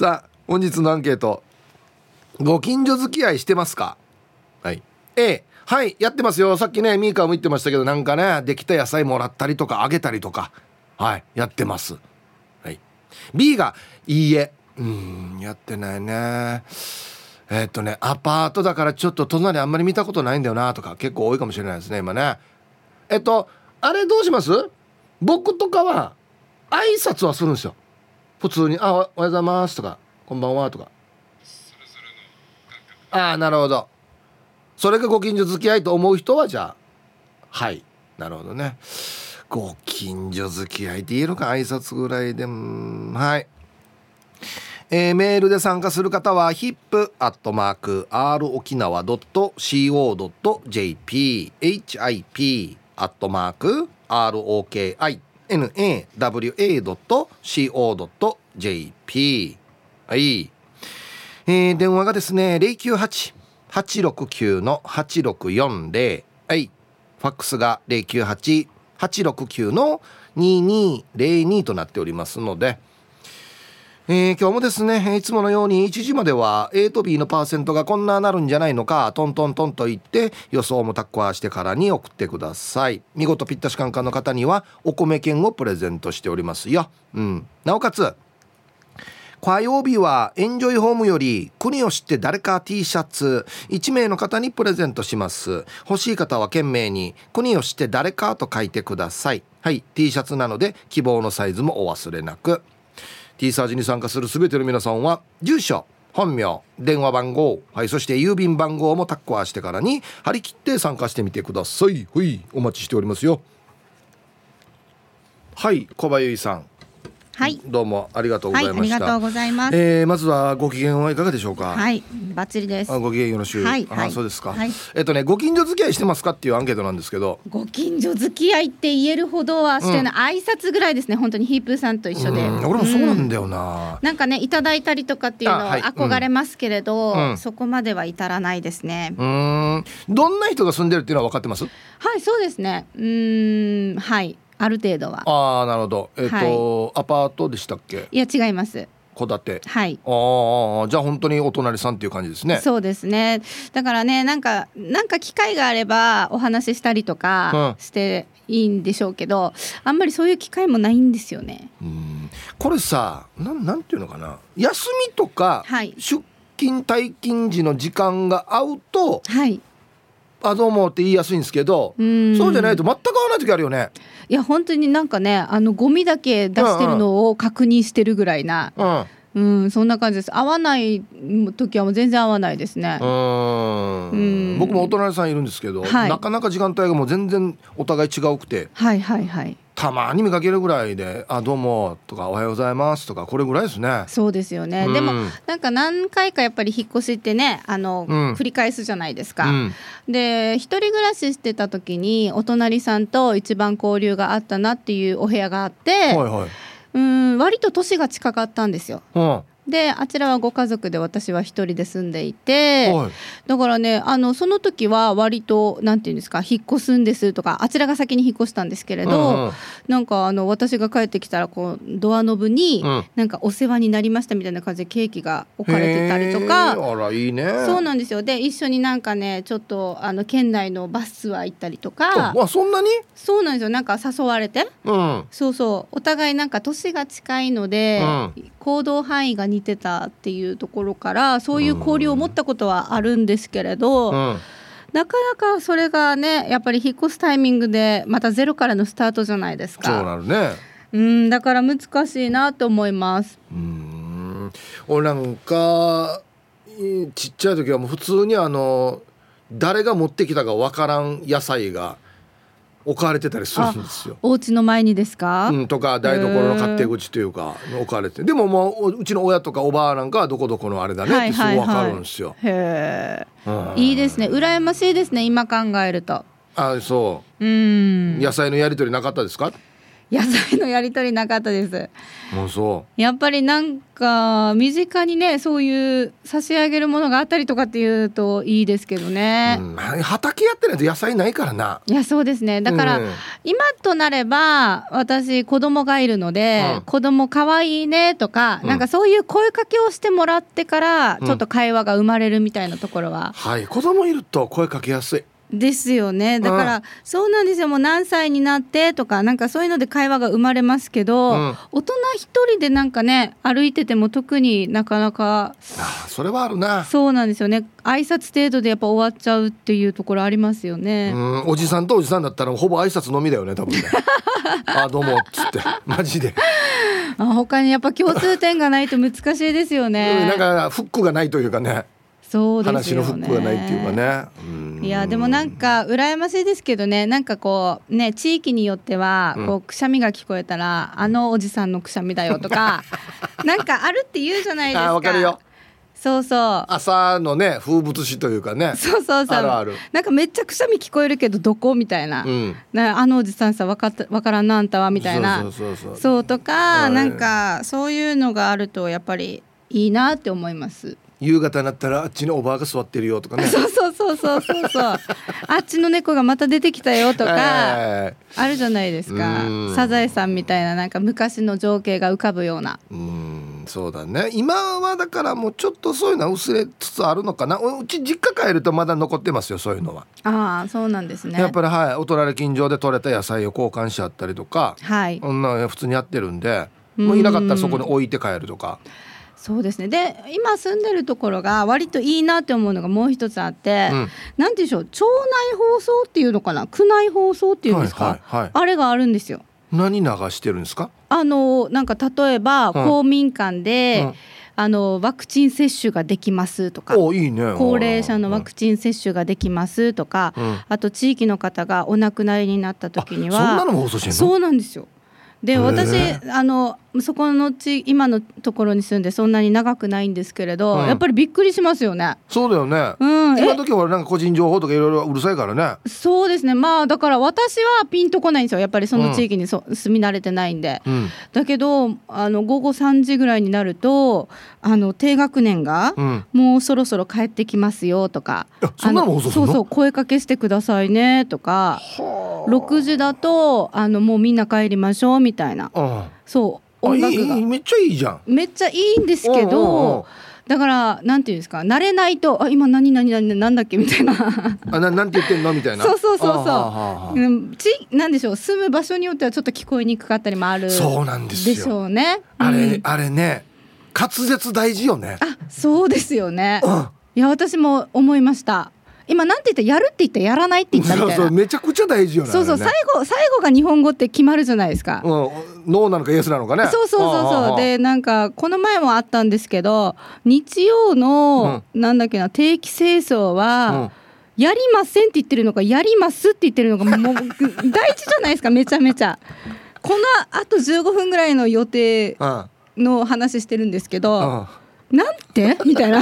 さあ本日のアンケート。ご近所付き合いしてますか？はい。A はいやってますよ。さっきねミーカーも言ってましたけどなんかねできた野菜もらったりとかあげたりとか。はいやってます。はい。B がいいえ。うんやってないね。え、っとねアパートだからちょっと隣あんまり見たことないんだよなとか結構多いかもしれないですね今ね。えっとあれどうします？僕とかは挨拶はするんですよ。普通に「あおはようございます」とか「こんばんは」とか。ああなるほど。それがご近所付き合いと思う人はじゃあはい。なるほどね。ご近所付き合いって言えるか挨拶ぐらいでも。はい。えー、メールで参加する方は hip.r 沖 nawa.co.jp はい、えー、電話がですね098-869の8640はい。ファックスが098-869の2202となっておりますのでえー、今日もですねいつものように1時までは A と B のパーセントがこんななるんじゃないのかトントントンと言って予想もタッコアしてからに送ってください。見事ぴったしカンカンの方にはお米券をプレゼントしておりますよ、うん、なおかつ火曜日はエンジョイホームより国を知って誰か T シャツ1名の方にプレゼントします。欲しい方は懸命に国を知って誰かと書いてください。はい。T シャツなので希望のサイズもお忘れなく。T サージに参加する全ての皆さんは住所本名電話番号はいそして郵便番号もタッコアしてからに張り切って参加してみてください。はいお待ちしておりますよ。はい小林さん。はい。どうもありがとうございました。はい、ありがとうございます。えー、まずはご機嫌はいかがでしょうか？はい、バッチリです。あ、ご機嫌よろしゅう。はい、あ、そうですか。はい、えっとね、ご近所付き合いしてますかっていうアンケートなんですけど。ご近所付き合いって言えるほどはしてない、うん、挨拶ぐらいですね。本当にヒープーさんと一緒で。俺もそうなんだよな、うん、なんかね、いただいたりとかっていうのは憧れますけれど、はいうん、そこまでは至らないですね。うん。どんな人が住んでるっていうのは分かってます？はい、そうですね。うん、はい。ある程度は。ああなるほど。えっ、ー、と、はい、アパートでしたっけ？いや違います。戸建て。はい。ああじゃあ本当にお隣さんっていう感じですね。そうですね。だからねなんかなんか機会があればお話ししたりとかしていいんでしょうけど、うん、あんまりそういう機会もないんですよね。うん。これさなんなんていうのかな。休みとか、はい、出勤退勤時の時間が合うと、はい、あどうもって言いやすいんですけどそうじゃないと全く合わない時あるよねいや本当になんかねあのゴミだけ出してるのを確認してるぐらいな、うん、うん、そんな感じです。合わない時はもう全然合わないですね。うん。僕もお隣さんいるんですけど、はい、なかなか時間帯がもう全然お互い違うくて。はいはいはいたまに見かけるぐらいで「あどうも」とか「おはようございます」とかこれぐらいですね。そうですよね、うん、でもなんか何回かやっぱり引っ越しってねあの、うん、繰り返すじゃないですか、うん、で一人暮らししてた時にお隣さんと一番交流があったなっていうお部屋があって、はいはい、うん割と年が近かったんですよ、うんであちらはご家族で私は一人で住んでいて、はい、だからねあのその時は割となんていうんですか引っ越すんですとかあちらが先に引っ越したんですけれど、うんうん、なんかあの私が帰ってきたらこうドアノブに、うん、なんかお世話になりましたみたいな感じでケーキが置かれてたりとか。あらいいね。そうなんですよ。で一緒になんかねちょっとあの県内のバスツアー行ったりとか。あそんなに？そうなんですよ。なんか誘われて、うん、そうそう。お互いなんか年が近いので、うん、行動範囲が似てたっていうところからそういう交流を持ったことはあるんですけれど、うん、なかなかそれがねやっぱり引っ越すタイミングでまたゼロからのスタートじゃないですか。そうなるねうんだから難しいなと思います。うん俺なんかちっちゃい時はもう普通にあの誰が持ってきたかわからん野菜が置かれてたりするんですよ。お家の前にですか、うん、とか台所の勝手口というか置かれて。でももううちの親とかおばあなんかはどこどこのあれだねってすぐ分かるんですよ。へえ、いいですね。羨ましいですね今考えると。あそう、うん、野菜のやり取りなかったですか？野菜のやり取りなかったです。もうそう。やっぱりなんか身近にねそういう差し上げるものがあったりとかっていうといいですけどね、うん、畑やってないと野菜ないからな。いやそうですね。だから、うん、今となれば私子供がいるので、うん、子供可愛いねとか、うん、なんかそういう声かけをしてもらってからちょっと会話が生まれるみたいなところは、はい。子供いると声かけやすいですよね。だから、うん、そうなんですよ。もう何歳になってとかなんかそういうので会話が生まれますけど、うん、大人一人でなんかね歩いてても特になかなかあそれはあるな。そうなんですよね。挨拶程度でやっぱ終わっちゃうっていうところありますよね。うん。おじさんとおじさんだったらほぼ挨拶のみだよね多分ね。あどうもっつって。マジで。あ他にやっぱ共通点がないと難しいですよね。なんかフックがないというかねそうです話のフックがないっていうかね。いやでもなんか羨ましいですけどね。なんかこうね地域によってはこうくしゃみが聞こえたら、あのおじさんのくしゃみだよとか なんかあるって言うじゃないですか。わかるよ。そうそう。朝のね風物詩というかね。そうそうそう。あるなんかめっちゃくしゃみ聞こえるけどどこみたいな、うん、なあのおじさんさ分かった分からんなあんたはみたいな。そうとか、なんかそういうのがあるとやっぱりいいなって思います夕方になったらあっちのおばあが座ってるよとかね。そうそうそうそうそう。そ うあっちの猫がまた出てきたよとか、あるじゃないですか。サザエさんみたいななんか昔の情景が浮かぶような。うんそうだね。今はだからもうちょっとそういうのは薄れつつあるのかな。うち実家帰るとまだ残ってますよそういうのは。ああそうなんですね。やっぱりはいお隣近所で採れた野菜を交換し合ったりとかはい。そんな普通にやってるんでもういなかったらそこに置いて帰るとか。そうですね。で今住んでるところが割といいなって思うのがもう一つあって、うん、なんていうんでしょう町内放送っていうのかな？区内放送っていうんですか、はいはいはい、あれがあるんですよ。何流してるんですか？あのなんか例えば、公民館で、うん。あのワクチン接種ができますとかいい、ね、高齢者のワクチン接種ができますとか、うん、あと地域の方がお亡くなりになった時にはそんなのも放送してんの？そうなんですよ。で私あのそこのち今のところに住んでそんなに長くないんですけれど、うん、やっぱりびっくりしますよね。そうだよね。うん、今時はなんか個人情報とかいろいろうるさいからね。そうですね。まあだから私はピンとこないんですよ。やっぱりその地域にそ、うん、住み慣れてないんで。うん、だけどあの午後3時ぐらいになるとあの低学年が、もうそろそろ帰ってきますよとか、そんなのそうそう声かけしてくださいねとか、6時だとあのもうみんな帰りましょうみたいな。そう。音楽が。めっちゃいいじゃん。めっちゃいいんですけどだからなんていうんですか慣れないとあ今何何何なんだっけみたいな。あななんて言ってんのみたいな？そうそうそうそう、うん、ちなんでしょう住む場所によってはちょっと聞こえにくかったりもあるそうなんですでしょうね、あれ、うん、あれね滑舌大事よね。あそうですよね、うん、いや私も思いました今なんて言ったやるって言ったやらないって言ったみたいな。そうそうめちゃくちゃ大事よねそうそう、ね、最後最後が日本語って決まるじゃないですか、うん、ノーなのかイエスなのかね。そうそうそうそう。でなんかこの前もあったんですけど日曜の、うん、なんだっけな定期清掃は、うん。やりませんって言ってるのかやりますって言ってるのかもう大事じゃないですかめちゃめちゃ。このあと15分ぐらいの予定の話してるんですけど、なんて？みたいな。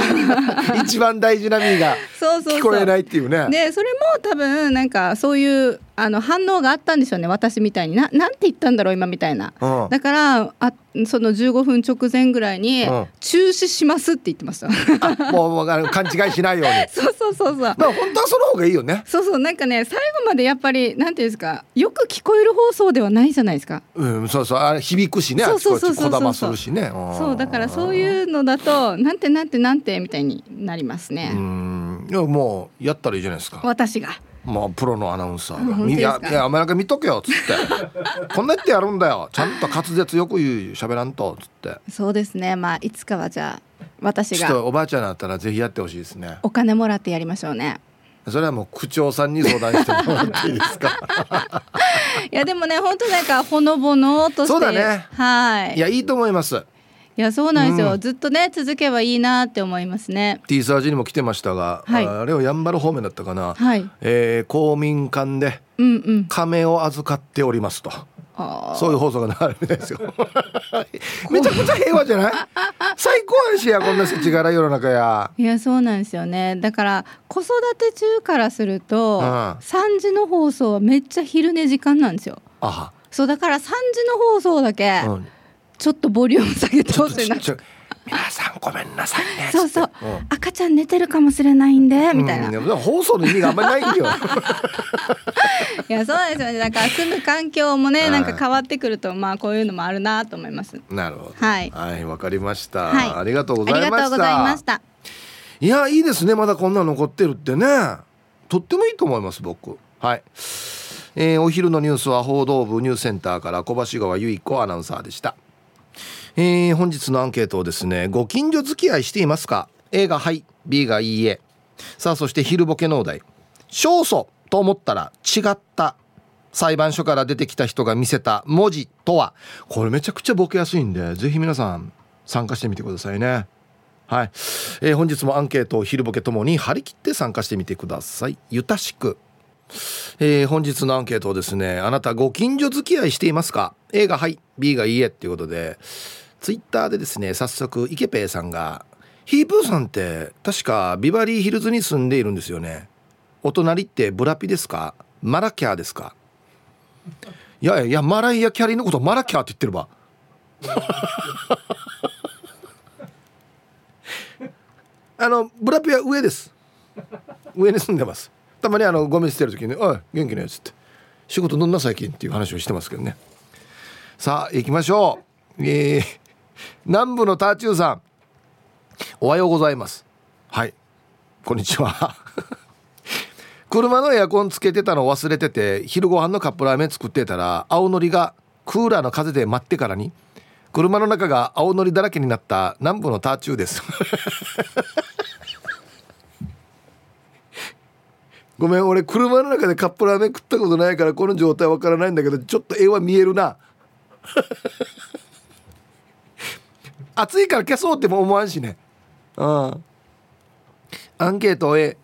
一番大事な意味が聞こえないっていうね。でそれも多分なんかそういうあの反応があったんでしょうね私みたいに。ななんて言ったんだろう今みたいな、うん、だからあその15分直前ぐらいに、中止しますって言ってました。もうもう勘違いしないように。そうそうそうそう。まあ本当はその方がいいよね。そうそうなんかね最後までやっぱりなんていうんですかよく聞こえる放送ではないじゃないですか。うんそうそう。あれ響くしねそうそうそうそうそう。そうそうだからそういうのだとなんてなんてなんてみたいになりますね。うん。いやもうやったらいいじゃないですか。私がまあプロのアナウンサーが「いやいやお前なんか見とけよ」っつって「こんなやってやるんだよ。ちゃんと滑舌よく言う喋らんと」っつって。そうですね。まあいつかはじゃあ私が。ちょっとおばあちゃんだったらぜひやってほしいですね。お金もらってやりましょうね。それはもう区長さんに相談してもらっていいですか？いやでもね本当なんかほのぼのとして。そうだね。はい。いやいいと思いますいやそうなんですよ、うん、ずっとね続けばいいなって思いますね。T サージにも来てましたが、はい、あれはやんばる方面だったかな、はい、えー、公民館で亀を預かっておりますと、うんうん、そういう放送が流れるんですよ。めちゃくちゃ平和じゃない？最高やしやこんな世知辛い世の中や。いやそうなんですよね。だから子育て中からすると、うん、3時の放送はめっちゃ昼寝時間なんですよ。あそうだから3時の放送だけ、ちょっとボリューム下げてほしいな。皆さんごめんなさいね。そうそう、うん、赤ちゃん寝てるかもしれないんでみたいな、うん、放送の意味があんまりないんよ。いやそうですよね。だから住む環境もねなんか変わってくるとまあこういうのもあるなと思います。なるほど。はい。はいわかりました、はい、ありがとうございました。いやいいですね。まだこんな残ってるってね。とってもいいと思います僕。はい。えー、お昼のニュースは報道部ニュースセンターから小橋川由衣子アナウンサーでしたえー、本日のアンケートをですねご近所付き合いしていますか？A がはい B がいいえ。さあそして昼ボケのお題。勝訴と思ったら違った。裁判所から出てきた人が見せた文字とは。これめちゃくちゃボケやすいんでぜひ皆さん参加してみてくださいね。はい、えー、本日もアンケートを昼ボケともに張り切って参加してみてください。ゆたしく。えー、本日のアンケートをですねあなたご近所付き合いしていますか？A がはい B がいいえっていうことでツイッターでですね早速イケペイさんが「ヒープーさんって確かビバリーヒルズに住んでいるんですよね。お隣ってブラピですか？マラキャーですか?」いやいやマライア・キャリーのことマラキャーって言ってるば あのブラピは上です。上に住んでます。たまにあのゴミ捨てる時に「おい元気なやつ」って「仕事どんな最近」っていう話をしてますけどね。さあ行きましょう。えー南部のターチューさん。おはようございます。はい。こんにちは。車のエアコンつけてたの忘れてて昼ご飯のカップラーメン作ってたら青のりがクーラーの風で待ってからに車の中が青のりだらけになった南部のターチューです。ごめん俺車の中でカップラーメン食ったことないからこの状態わからないんだけどちょっと絵は見えるな。暑いから消そうっても思わんしね。うんアンケート A、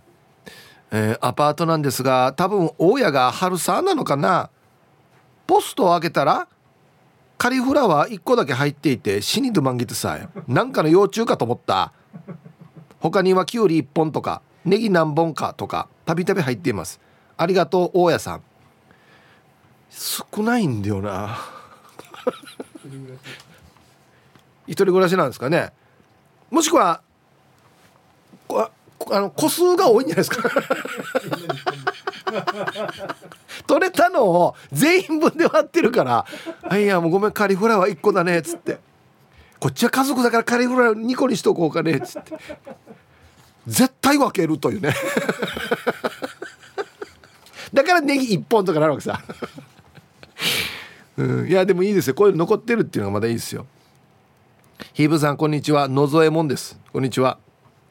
えー、アパートなんですが多分大家が春さなのかな。ポストを開けたらカリフラワー1個だけ入っていて死にどまんぎてさなんかの幼虫かと思った。他にはきゅうり1本とか。ネギ何本かとかたびたび入っています。ありがとう大家さん。少ないんだよな。一人暮らしなんですかね。もしくはあの個数が多いんじゃないですか。取れたのを全員分で割ってるから「あいやもうごめんカリフラワー1個だね」っつって「こっちは家族だからカリフラワー2個にしとこうかね」っつって。絶対分けるというね。だからネギ1本とかなるわけさ。うん、いやでもいいですよ。こういう残ってるっていうのがまだいいですよ。ヒーブさんこんにちは。野添門です。こんにちは。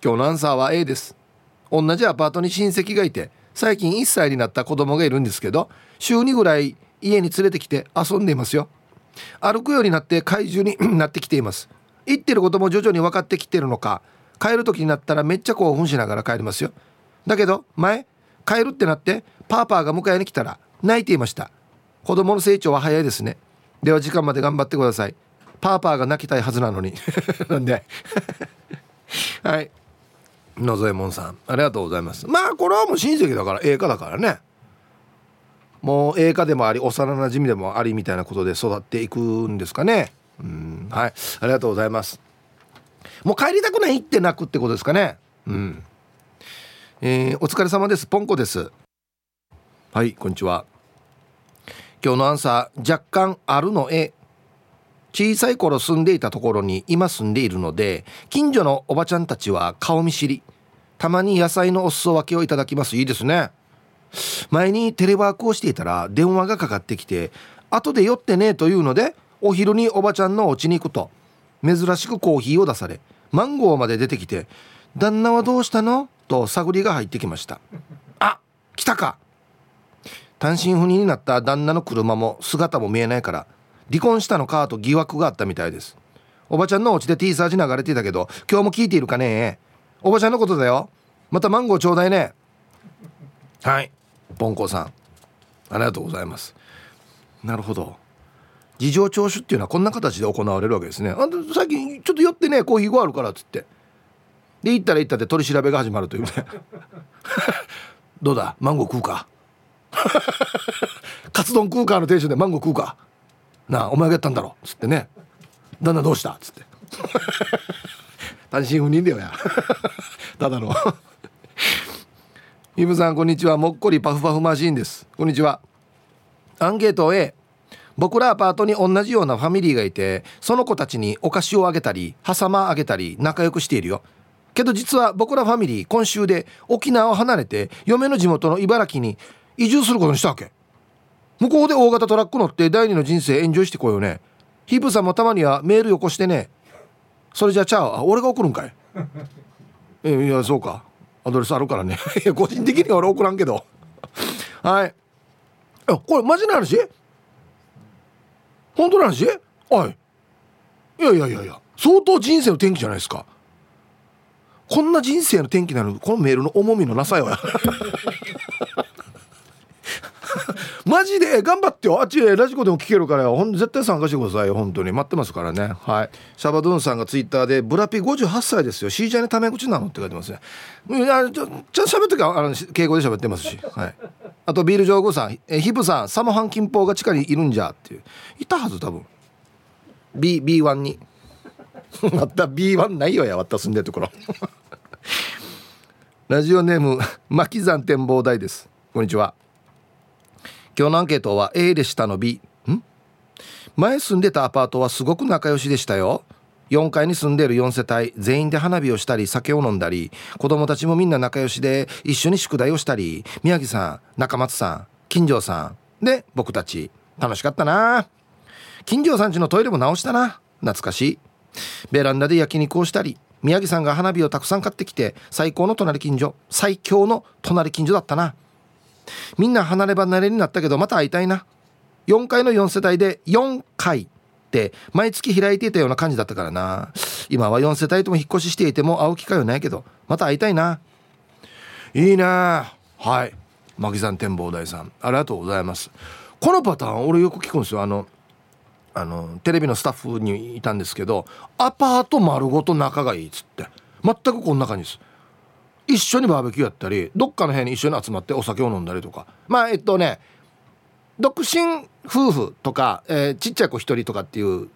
今日のアンサーは A です。同じアパートに親戚がいて最近1歳になった子供がいるんですけど週2ぐらい家に連れてきて遊んでいますよ。歩くようになって怪獣になってきています。言ってることも徐々に分かってきてるのか帰る時になったらめっちゃ興奮しながら帰りますよ。だけど前帰るってなってパーパーが迎えに来たら泣いていました。子供の成長は早いですね。では時間まで頑張ってください。パーパーが泣きたいはずなのに。なんで。はい。野添門さんありがとうございます。まあこれはもう親戚だから映画だからね。もう映画でもあり幼なじみでもありみたいなことで育っていくんですかね。うん。はい。ありがとうございます。もう帰りたくないって泣くってことですかね。うん。えー、お疲れ様です。ポンコです。はいこんにちは。今日のアンサー若干あるの絵小さい頃住んでいたところに今住んでいるので近所のおばちゃんたちは顔見知り。たまに野菜のお裾分けをいただきます。いいですね。前にテレワークをしていたら電話がかかってきて後で寄ってねというのでお昼におばちゃんのお家に行くと珍しくコーヒーを出されマンゴーまで出てきて「旦那はどうしたの?」と探りが入ってきましたあ来たか！単身赴任になった旦那の車も姿も見えないから離婚したのか？と疑惑があったみたいですおばちゃんのお家で T サージ流れてたけど今日も聞いているかねおばちゃんのことだよまたマンゴーちょうだいね。はい。ポンコさん。ありがとうございますなるほど。事情聴取っていうのはこんな形で行われるわけですね。あ最近ちょっと寄ってねコーヒーごあるからっつって。で行ったら行ったで取り調べが始まるというね。どうだ？マンゴー食うか？カツ丼食うかのテンションでマンゴー食うか？なあお前がやったんだろっつってね。旦那どうしたっつって。単身赴任だよや。ただの。イブさんこんにちは。もっこりパフパフマシーンです。こんにちは。アンケート A 僕らアパートに同じようなファミリーがいてその子たちにお菓子をあげたり挟まあげたり仲良くしているよ。けど実は僕らファミリー今週で沖縄を離れて嫁の地元の茨城に移住することにしたわけ。向こうで大型トラック乗って第二の人生エンジョイしてこようね。ヒープさんもたまにはメールよこしてね。それじゃあちゃう俺が送るんかい? えいやそうか。アドレスあるからね。個人的には俺送らんけど。はい。これマジな話?本当の話？はい。いやいやいやいや。相当人生の転機じゃないですか。こんな人生の転機なのこのメールの重みのなさよマジで？頑張ってよ。あっちラジコでも聞けるからほん絶対参加してくださいよ。本当に。待ってますからね。はい。シャバドゥンさんがツイッターで「ブラピ58歳ですよ。シージャーにタメ口なの?」って書いてますね。いやちょちゃんと喋ってかあの敬語で喋ってますし。はい。あとビール上手さん。えヒプさん。サモハン金峰が地下にいるんじゃっていう。いたはず多分。B B1 に。また B1 ないよや。わった住んでるところ。ラジオネーム巻山展望台です。こんにちは。今日のアンケートは A でしたの B ん？前住んでたアパートはすごく仲良しでしたよ。4階に住んでる4世帯全員で花火をしたり酒を飲んだり子供たちもみんな仲良しで一緒に宿題をしたり宮城さん中松さん金城さんで僕たち。楽しかったな。金城さんちのトイレも直したな。懐かしい。ベランダで焼肉をしたり宮城さんが花火をたくさん買ってきて最高の隣近所最強の隣近所だったな。みんな離れ離れになったけどまた会いたいな。4階の4世帯で4階って毎月開いていたような感じだったからな。今は4世帯とも引っ越ししていても会う機会はないけどまた会いたいな。いいな。はい。牧山展望台さんありがとうございます。このパターン俺よく聞くんですよ。あのあのテレビのスタッフにいたんですけどアパート丸ごと仲がいいっつって。全くこんな感じです。一緒にバーベキューやったりどっかの部屋に一緒に集まってお酒を飲んだりとか。まあえっとね独身夫婦とか、えー、ちっちゃい子一人とかっていう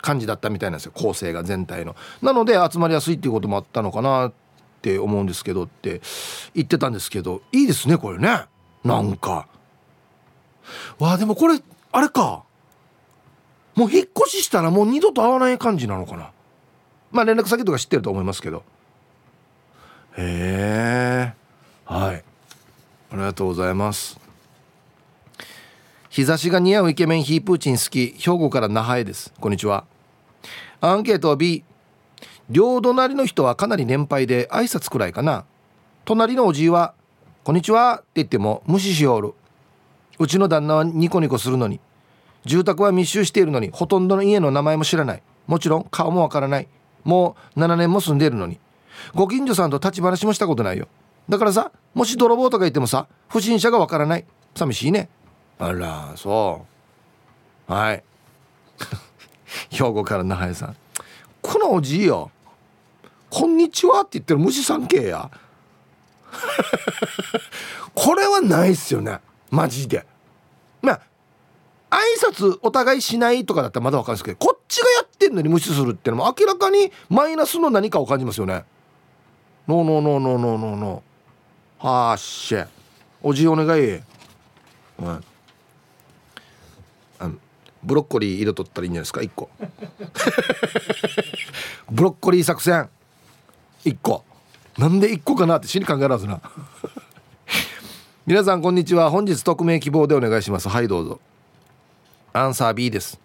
感じだったみたいなんですよ。構成が全体の。なので集まりやすいっていうこともあったのかなって思うんですけどって言ってたんですけどいいですねこれね。なんか。わあでもこれあれか。もう引っ越ししたらもう二度と会わない感じなのかな。まあ連絡先とか知ってると思いますけど。へえはい。ありがとうございます。日差しが似合うイケメンヒープーチン好き。兵庫から那覇へです。こんにちは。アンケート B 両隣の人はかなり年配で挨拶くらいかな。隣のおじいは「こんにちは」って言っても無視しおる。うちの旦那はニコニコするのに。住宅は密集しているのにほとんどの家の名前も知らない。もちろん顔もわからない。もう7年も住んでいるのにご近所さんと立ち話もしたことないよ。だからさもし泥棒とか言ってもさ不審者がわからない。寂しいね。あらそう。はい。兵庫から那覇屋さん。このおじいよ「こんにちは」って言ってる虫さん系や。これはないっすよね。マジで。まあ挨拶お互いしないとかだったらまだ分かるんですけどこっちがやってんのに無視するっていうのも明らかにマイナスの何かを感じますよね。ノーノーノーノーノーノーノー。はっしゃ。おじいお願い、うん、あブロッコリー色取ったらいいんじゃないですか？1個。ブロッコリー作戦。1個。なんで1個かなって死に考えらずな。皆さんこんにちは。本日匿名希望でお願いします。はいどうぞ。アンサー B です。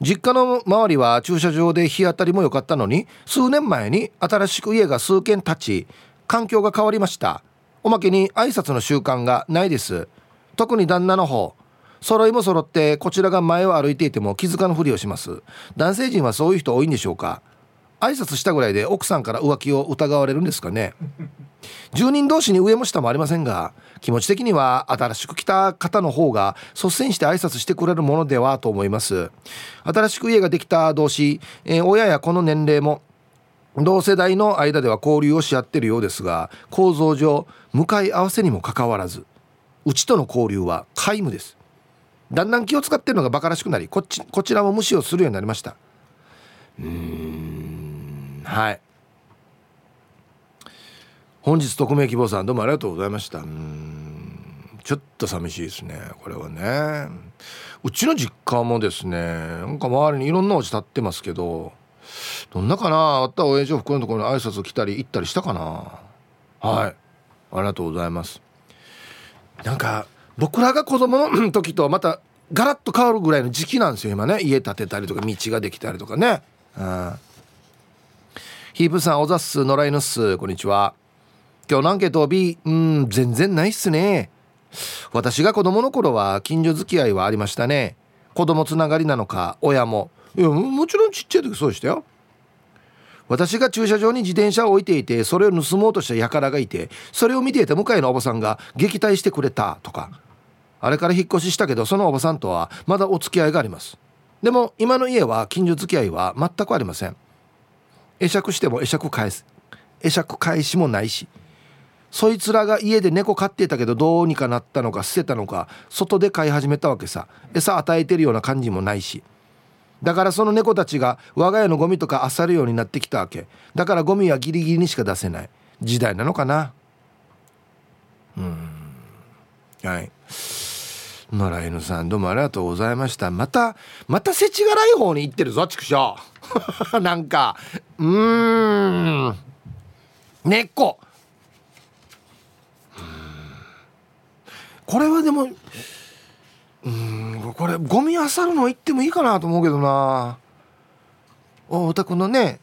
実家の周りは駐車場で日当たりも良かったのに数年前に新しく家が数軒建ち環境が変わりました。おまけに挨拶の習慣がないです。特に旦那の方揃いも揃ってこちらが前を歩いていても気づかぬふりをします。男性陣はそういう人多いんでしょうか。挨拶したぐらいで奥さんから浮気を疑われるんですかね。住人同士に上も下もありませんが気持ち的には新しく来た方の方が率先して挨拶してくれるものではと思います。新しく家ができた同士、えー、親やこの年齢も同世代の間では交流をし合ってるようですが構造上向かい合わせにもかかわらずうちとの交流は皆無です。だんだん気を使ってるのがバカらしくなりこっちこちらも無視をするようになりました。うんはい。本日匿名希望さんどうもありがとうございました。うん。ちょっと寂しいですねこれはね。うちの実家もですねなんか周りにいろんなお家建ってますけどどんなかなあった親父おふくろのところに挨拶来たり行ったりしたかな。はい。ありがとうございます。なんか僕らが子供の時とまたガラッと変わるぐらいの時期なんですよ今ね。家建てたりとか道ができたりとかね。うん。ヒープさんおざっす野良犬っす。こんにちは。今日のアンケート B うん全然ないっすね。私が子供の頃は近所付き合いはありましたね。子供つながりなのか親も。いやもちろんちっちゃい時そうでしたよ。私が駐車場に自転車を置いていてそれを盗もうとした輩がいてそれを見ていた向かいのおばさんが撃退してくれたとか。あれから引っ越ししたけどそのおばさんとはまだお付き合いがあります。でも今の家は近所付き合いは全くありません。会釈しても会釈返す会釈返しもないし。そいつらが家で猫飼ってたけどどうにかなったのか捨てたのか外で飼い始めたわけさ。餌与えてるような感じもないし。だからその猫たちが我が家のゴミとか漁るようになってきたわけ。だからゴミはギリギリにしか出せない。時代なのかな。うん。はい。野良犬さんどうもありがとうございました。またまた世知辛い方に行ってるぞ畜生。なんか。うーん。猫。ここれはでもうんこれゴミ漁るの行ってもいいかなと思うけどな。お宅のね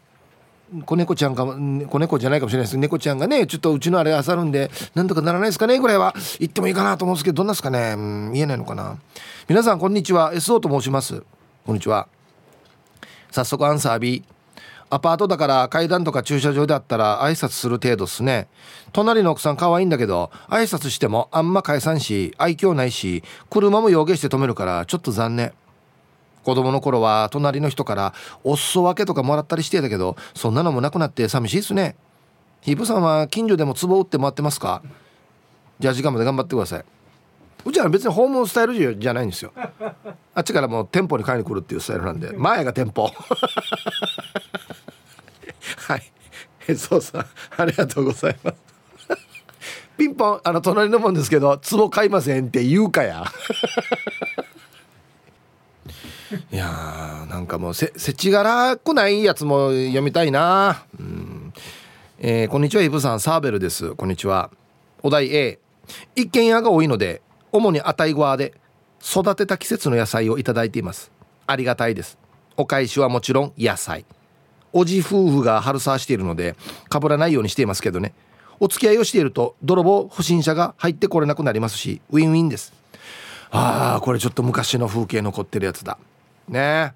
子猫ちゃんか子猫じゃないかもしれないです。猫ちゃんがねちょっとうちのあれ漁るんでなんとかならないですかねぐらいは。行ってもいいかなと思うんですけどどんなですかね。うん言えないのかな。皆さんこんにちは。SO と申します。こんにちは。早速アンサー B アパートだから階段とか駐車場であったら挨拶する程度っすね。隣の奥さん可愛いんだけど挨拶してもあんま返さんし愛嬌ないし車も要迎して止めるからちょっと残念。子供の頃は隣の人からお裾分けとかもらったりしてたけどそんなのもなくなって寂しいっすね。ヒープさんは近所でも壺打って回ってますか？じゃあ時間まで頑張ってください。うちは別に訪問スタイルじゃないんですよ。あっちからもう店舗に買いに来るっていうスタイルなんで前が店舗。はい。へそうさありがとうございます。ピンポンあの隣のもんですけど壺買いませんって言うかや。いやーなんかもうせせちがらくないやつも読みたいな。うん。えー、こんにちはイブさんサーベルです。こんにちは。お題 A 一軒家が多いので主にアタイ側で育てた季節の野菜をいただいています。ありがたいです。お返しはもちろん野菜。おじ夫婦が春沢しているのでかぶらないようにしていますけどね。お付き合いをしていると泥棒不審者が入ってこれなくなりますしウィンウィンです。ああこれちょっと昔の風景残ってるやつだ。ね。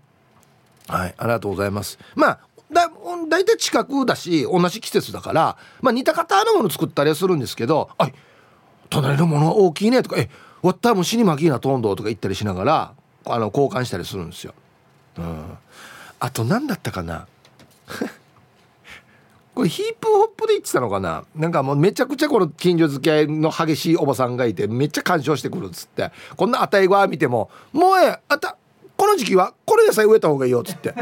はいありがとうございます。まあだ大体近くだし同じ季節だからまあ似た方のもの作ったりはするんですけど「あい隣のものは大きいね」とか「えわった虫に巻きなとんど」とか言ったりしながらあの交換したりするんですよ。うん、あと何だったかな？これヒープホップで言ってたのかな？なんかもうめちゃくちゃこの近所付き合いの激しいおばさんがいてめっちゃ干渉してくるっつって。こんな値が見ても「もうえあたこの時期はこれ野菜植えた方がいいよ」っつって。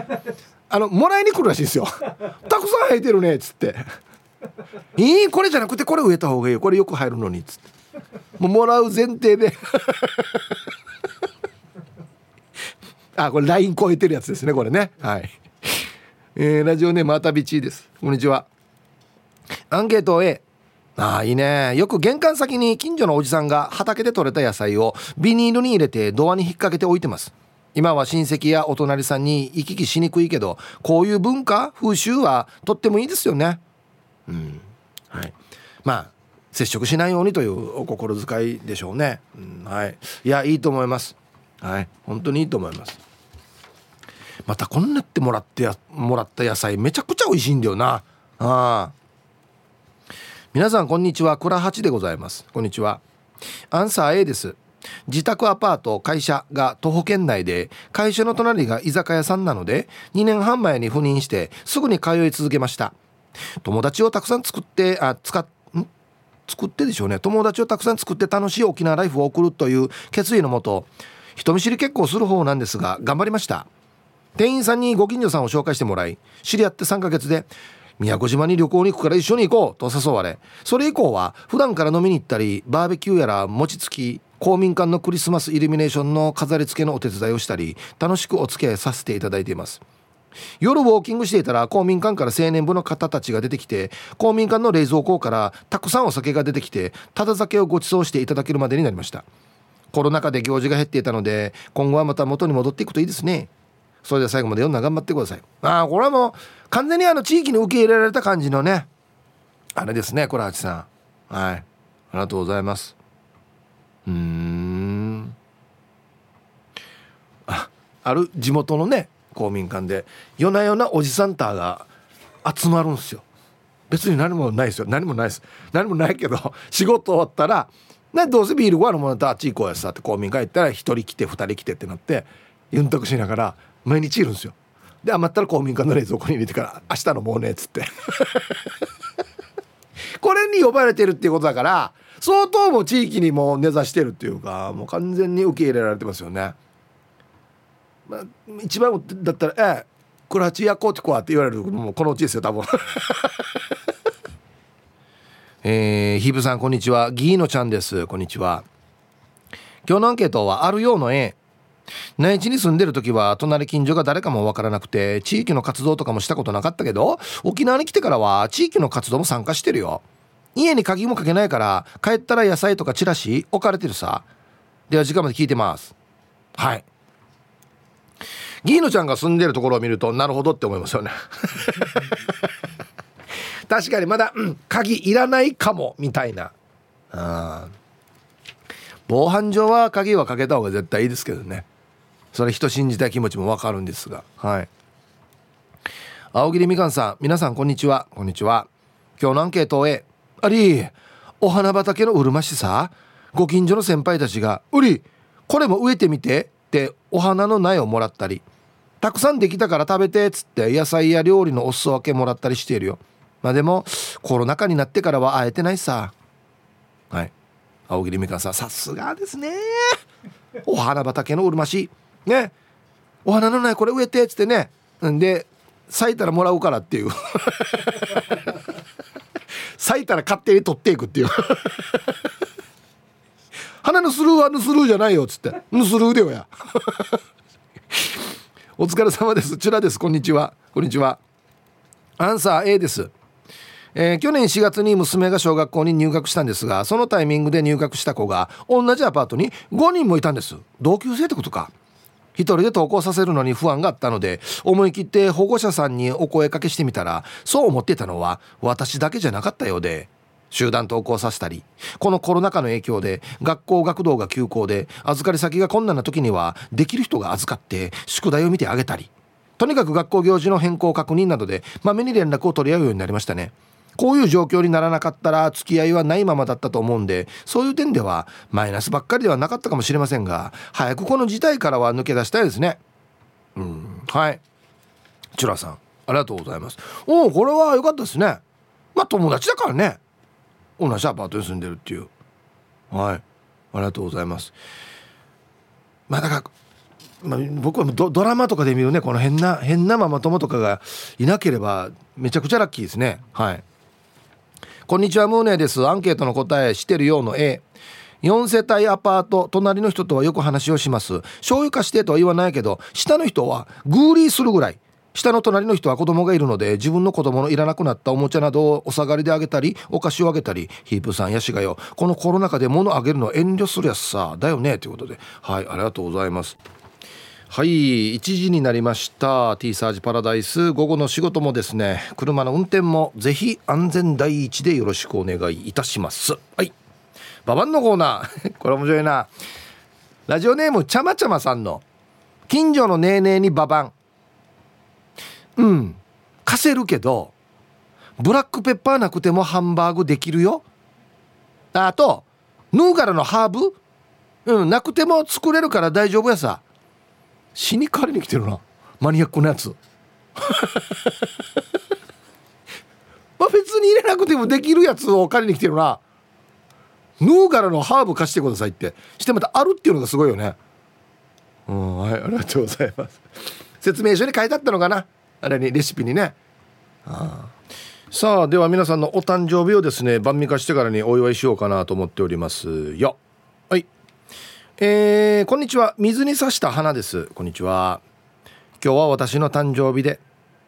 あのもらいに来るらしいですよ「たくさん生えてるね」っつって「いいこれじゃなくてこれ植えた方がいいよ。これよく入るのに」っつって。もうもらう前提で。あこれ LINE 超えてるやつですねこれね。はい。えー、ラジオネームあたびちです。こんにちは。アンケート A ああいいね。よく玄関先に近所のおじさんが畑で採れた野菜をビニールに入れてドアに引っ掛けて置いてます。今は親戚やお隣さんに行き来しにくいけどこういう文化風習はとってもいいですよね。うん。はい。まあ接触しないようにというお心遣いでしょうね、うん、はい。いやいいと思います。はい。本当にいいと思います。またこんなってもらってやもらった野菜めちゃくちゃ美味しいんだよな。あ皆さんこんにちは。倉八でございます。こんにちは。アンサー A です。自宅アパート会社が徒歩圏内で会社の隣が居酒屋さんなので2年半前に赴任してすぐに通い続けました。友達をたくさん作ってあ使っ作ってでしょうね。友達をたくさん作って楽しい沖縄ライフを送るという決意のもと人見知り結構する方なんですが頑張りました。店員さんにご近所さんを紹介してもらい知り合って3ヶ月で宮古島に旅行に行くから一緒に行こうと誘われそれ以降は普段から飲みに行ったりバーベキューやら餅つき公民館のクリスマスイルミネーションの飾り付けのお手伝いをしたり楽しくお付き合いさせていただいています。夜ウォーキングしていたら公民館から青年部の方たちが出てきて公民館の冷蔵庫からたくさんお酒が出てきてただ酒をご馳走していただけるまでになりました。コロナ禍で行事が減っていたので今後はまた元に戻っていくといいですね。それでは最後まで読んだ頑張ってください。ああこれはもう完全にあの地域に受け入れられた感じのね。あれですねこれはちさんはい。ありがとうございます。うん。あある地元のね公民館で夜な夜なおじさんたが集まるんですよ。別に何もないですよ。何もないです。何もないけど 仕事終わったらね、どうせビールご飯のものとあっち行こうやさって公民館行ったら1人来て2人来てってなってユンタクしながら毎日いるんですよ。で余ったら公民館の冷蔵庫に入れてから明日のもうねっつって。これに呼ばれてるっていうことだから相当も地域にも根ざしてるっていうかもう完全に受け入れられてますよね、まあ、一番だったら「ええクラチやこうってこう」って言われるのもこのうちですよ多分。えー、ヒブさんこんにちは。ギーノちゃんです。こんにちは。今日のアンケートはあるようの絵内地に住んでる時は隣近所が誰かもわからなくて地域の活動とかもしたことなかったけど沖縄に来てからは地域の活動も参加してるよ。家に鍵もかけないから帰ったら野菜とかチラシ置かれてるさ。では時間まで聞いてます。はい。ギーノちゃんが住んでるところを見るとなるほどって思いますよね。確かにまだ、うん、鍵いらないかもみたいな。あ防犯上は鍵はかけた方が絶対いいですけどね。それ人信じたい気持ちもわかるんですが。はい。青桐みかんさん皆さんこんにちは。こんにちは。今日のアンケートをえありお花畑のうるま市さ。ご近所の先輩たちが「うりこれも植えてみて」ってお花の苗をもらったり「たくさんできたから食べて」っつって野菜や料理のお裾分けもらったりしているよ。まあでもコロナ禍になってからは会えてないさ。はい。青桐みかんさんさすがですね。お花畑のうるま市。ね。お花の苗これ植えてっつってね。んで咲いたらもらうからっていう。咲いたら勝手に取っていくっていう。花のスルーはヌスルーじゃないよっつって。ヌスルーでよや。お疲れ様です。チュラです。こんにちは。こんにちは。アンサー A です。えー、去年4月に娘が小学校に入学したんですがそのタイミングで入学した子が同じアパートに5人もいたんです。同級生ってことか。一人で登校させるのに不安があったので思い切って保護者さんにお声かけしてみたらそう思ってたのは私だけじゃなかったようで集団登校させたりこのコロナ禍の影響で学校学童が休校で預かり先が困難な時にはできる人が預かって宿題を見てあげたりとにかく学校行事の変更確認などでまめに連絡を取り合うようになりましたね。こういう状況にならなかったら付き合いはないままだったと思うんでそういう点ではマイナスばっかりではなかったかもしれませんが早くこの事態からは抜け出したいですね。うんはい。チュラさんありがとうございます。おおこれは良かったですね。まあ友達だからね。同じアパートに住んでるっていう。はい。ありがとうございます。まあだからまあ、僕はドラマとかで見るねこの変な変なママ友とかがいなければめちゃくちゃラッキーですね。はい。こんにちはムーネです。アンケートの答えしてるようの A 4世帯アパート隣の人とはよく話をします。醤油貸してとは言わないけど下の人はグーリーするぐらい。下の隣の人は子供がいるので自分の子供のいらなくなったおもちゃなどをお下がりであげたりお菓子をあげたりヒープさんやしがよ。このコロナ禍で物あげるの遠慮するやつさだよね。ということで。はいありがとうございます。はい1時になりました。T サージパラダイス。午後の仕事もですね車の運転もぜひ安全第一でよろしくお願いいたします。はい。ババンのコーナー。これ面白いな。ラジオネームちゃまちゃまさんの近所のねーねーにババンうん。貸せるけどブラックペッパーなくてもハンバーグできるよ。あとヌーガラのハーブ？うんなくても作れるから大丈夫やさ。死に借りに来てるな。マニアックなやつ。まあ別に入れなくてもできるやつを借りに来てるな。ヌーガラのハーブ貸してくださいって。してまたあるっていうのがすごいよね。うんはいありがとうございます。説明書に書いてあったのかな。あれにレシピにね。あ。さあでは皆さんのお誕生日をですね晩味化してからにお祝いしようかなと思っておりますよ。はい。えー、こんにちは。水に刺した花です。こんにちは。今日は私の誕生日で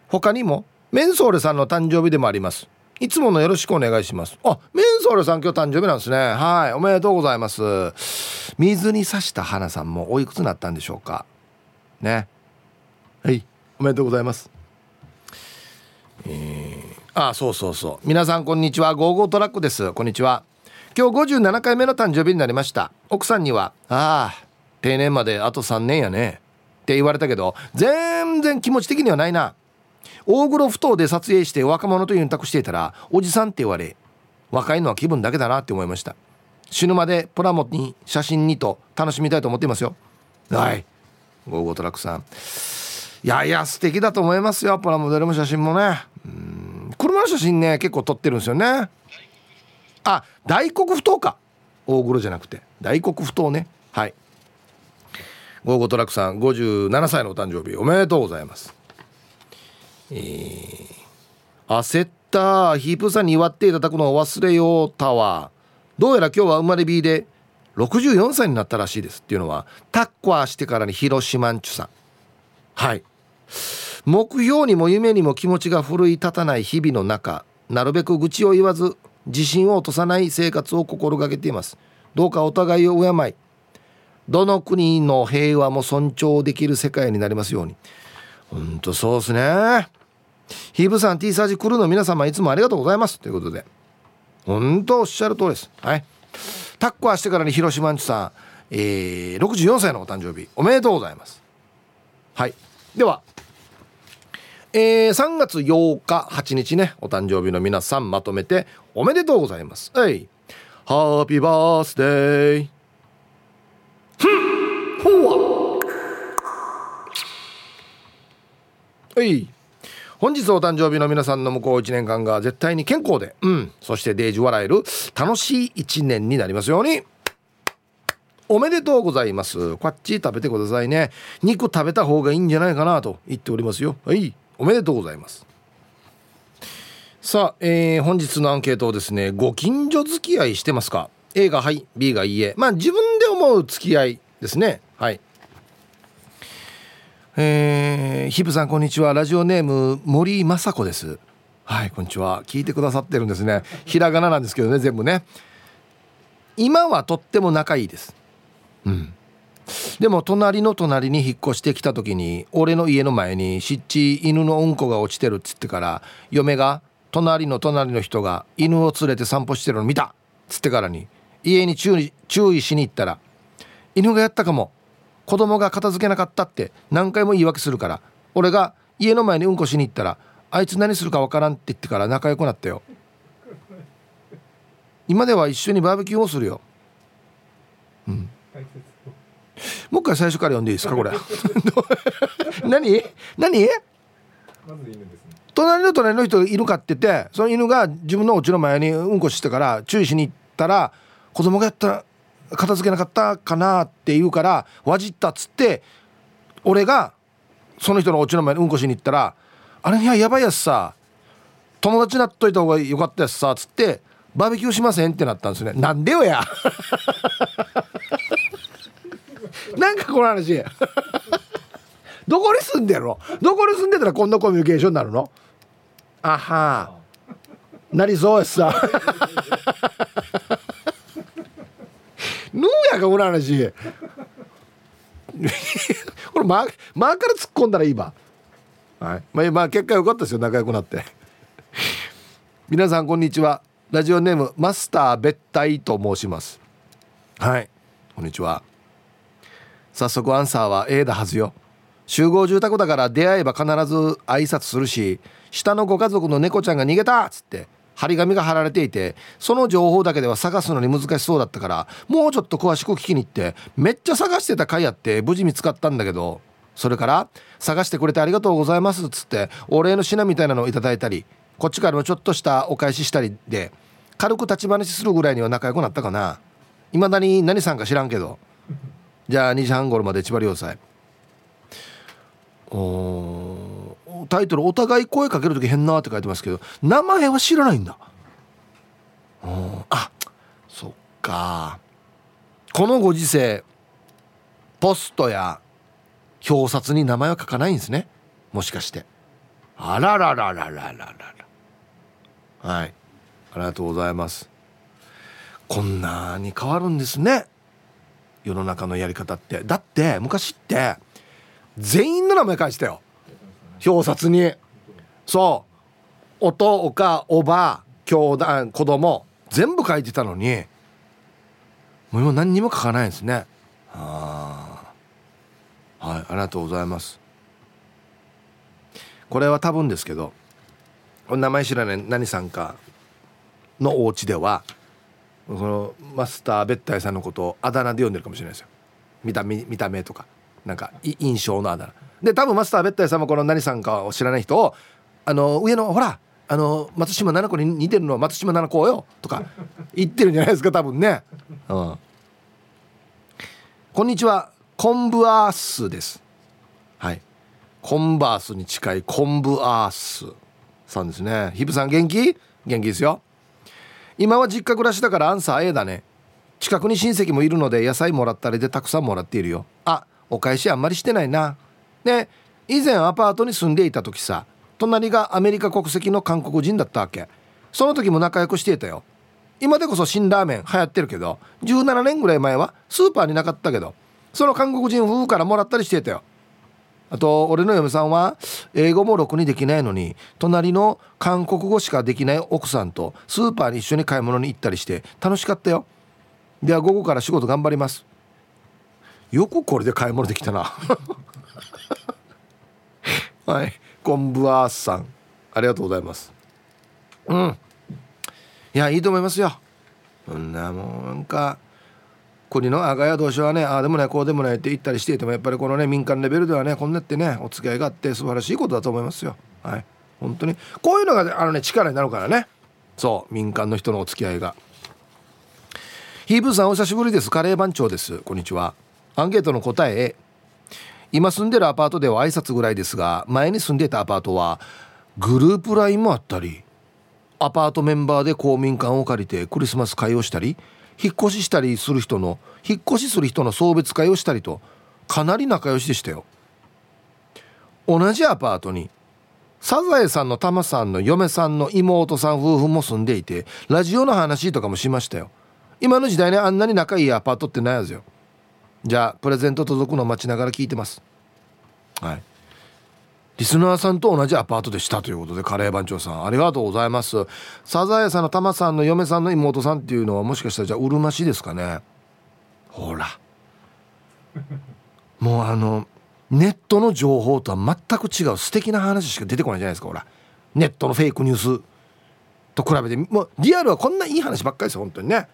他にもメンソーレさんの誕生日でもあります。いつものよろしくお願いします。あメンソーレさん今日誕生日なんですね。はいおめでとうございます。水に刺した花さんもおいくつになったんでしょうか。ね。はいおめでとうございます。えー、あそうそうそう。皆さんこんにちは。ゴーゴートラックです。こんにちは。今日57回目の誕生日になりました。奥さんには「ああ定年まであと3年やね」って言われたけど全然気持ち的にはないな。大黒ふ頭で撮影して若者とユンタクしていたらおじさんって言われ若いのは気分だけだなって思いました。死ぬまでプラモに写真にと楽しみたいと思っていますよ。はい。ゴーゴートラックさん。いやいや素敵だと思いますよ。プラモデルも写真もね。うん。車の写真ね結構撮ってるんですよね。あ大黒ふ頭か。大黒じゃなくて。大黒ふ頭ね。はい。ゴーゴートラックさん57歳のお誕生日おめでとうございます。えー、焦ったヒープさんに祝っていただくのを忘れようたわ。どうやら今日は生まれ日で64歳になったらしいです。っていうのはタッコアしてからに広島んちゅさん。はい。目標にも夢にも気持ちが奮い立たない日々の中なるべく愚痴を言わず自信を落とさない生活を心がけています。どうかお互いを敬いどの国の平和も尊重できる世界になりますように。ほんとそうですね。ヒーブさん T サージ来るの皆様いつもありがとうございます。ということで。本当おっしゃる通りです。はい。タッコはしてからに広島んちさん、えー、64歳のお誕生日。おめでとうございます。はい。ではえー、3月8日8日ねお誕生日の皆さんまとめておめでとうございますはいハッピーバースデーふんほわはい本日お誕生日の皆さんの向こう1年間が絶対に健康で、うん、そしてデージ笑える楽しい1年になりますように。おめでとうございます。こっち食べてくださいね。肉食べた方がいいんじゃないかなと言っておりますよ。はい、おめでとうございます。さあ、えー、本日のアンケートをですね、ご近所付き合いしてますか ?A がはい、B がいいえ。まあ自分で思う付き合いですね。はい。えー、ヒプさんこんにちはラジオネーム森雅子ですはいこんにちは聞いてくださってるんですねひらがななんですけどね全部ね今はとっても仲いいですうんでも隣の隣に引っ越してきた時に俺の家の前に湿地犬のうんこが落ちてるっつってから嫁が隣の隣の人が犬を連れて散歩してるの見たっつってからに家に注意注意しに行ったら犬がやったかも子供が片付けなかったって何回も言い訳するから俺が家の前にうんこしに行ったらあいつ何するかわからんって言ってから仲良くなったよ今では一緒にバーベキューをするようんもう一回最初から読んでいいですかこれ。何？何？隣の隣の人犬飼っててその犬が自分のお家の前にうんこしてから注意しに行ったら子供がやった片付けなかったかなって言うからわじったっつって俺がその人のお家の前にうんこしに行ったら「あれいややばいやつさ友達になっといた方がよかったやつさ」っつって「バーベキューしません?」ってなったんですね。なんでよや。なんかこの話。どこに住んでるの？どこに住んでたらこんなコミュニケーションになるの？あはなりそうやさ。ぬーやかこの話。これま前から突っ込んだらいいばはい。まあ、まあ結果良かったですよ。仲良くなって。皆さんこんにちは。ラジオネームマスター別体と申します。はい。こんにちは早速アンサーは A だはずよ。集合住宅だから出会えば必ず挨拶するし下のご家族の猫ちゃんが逃げたっつって張り紙が貼られていてその情報だけでは探すのに難しそうだったからもうちょっと詳しく聞きに行ってめっちゃ探してた回やって無事見つかったんだけどそれから探してくれてありがとうございますっつってお礼の品みたいなのをいただいたりこっちからもちょっとしたお返ししたりで軽く立ち話するぐらいには仲良くなったかな。いまだに何さんか知らんけど。じゃあ2時半頃まで千葉良斎タイトル「お互い声かける時変な」って書いてますけど名前は知らないんだ。あそっか。このご時世ポストや表札に名前は書かないんですね。もしかして。あらららららららら。はい。ありがとうございます。こんなに変わるんですね。世の中のやり方って。だって昔って全員の名前書いてたよ。表札に。そう。おとおかおば兄弟子供全部書いてたのにもう今何にも書かないんですね。あはいありがとうございます。これは多分ですけど名前知らない何さんかのお家ではそのマスターベッタイさんのことをあだ名で呼んでるかもしれないですよ。見た目見た目とか。なんか印象のあだ名。で多分マスターベッタイさんもこの何さんかを知らない人をあの上のほらあの松島七子に似てるのは松島七子よとか言ってるんじゃないですか多分ね、うん、こんにちは。コンブアースです。はい。コンバースに近いコンブアースさんですね。ヒブさん元気？元気ですよ。今は実家暮らしだからアンサー A だね。近くに親戚もいるので野菜もらったりでたくさんもらっているよ。あお返しあんまりしてないな。で以前アパートに住んでいた時さ隣がアメリカ国籍の韓国人だったわけ。その時も仲良くしていたよ。今でこそ辛ラーメン流行ってるけど17年ぐらい前はスーパーになかったけどその韓国人夫婦からもらったりしていたよ。あと俺の嫁さんは英語もろくにできないのに隣の韓国語しかできない奥さんとスーパーに一緒に買い物に行ったりして楽しかったよ。では午後から仕事頑張ります。よくこれで買い物できたな。はいコンブアーさん。ありがとうございます。うん。いやいいと思いますよ。そんなもうなんか。国の赤や同士はねああでもないこうでもないって言ったりしていてもやっぱりこのね民間レベルではねこんなってねお付き合いがあって素晴らしいことだと思いますよ。はい。本当に。こういうのがあのね力になるからね。そう。民間の人のお付き合いが。ヒーブーさんお久しぶりです。カレー番長です。こんにちは。アンケートの答え今住んでるアパートでは挨拶ぐらいですが前に住んでたアパートはグループ LINE もあったりアパートメンバーで公民館を借りてクリスマス会をしたり引っ越ししたりする人の引っ越しする人の送別会をしたりとかなり仲良しでしたよ。同じアパートにサザエさんのタマさんの嫁さんの妹さん夫婦も住んでいてラジオの話とかもしましたよ。今の時代にあんなに仲いいアパートってないですよ。じゃあプレゼント届くの待ちながら聞いてます。はい。リスナーさんと同じアパートでしたということでカレー番長さんありがとうございます。サザエさんのタマさんの嫁さんの妹さんっていうのはもしかしたらじゃあうるま市ですかね。ほら。もうあのネットの情報とは全く違う素敵な話しか出てこないじゃないですかほら。ネットのフェイクニュースと比べてもうリアルはこんないい話ばっかりですよ本当にね。あ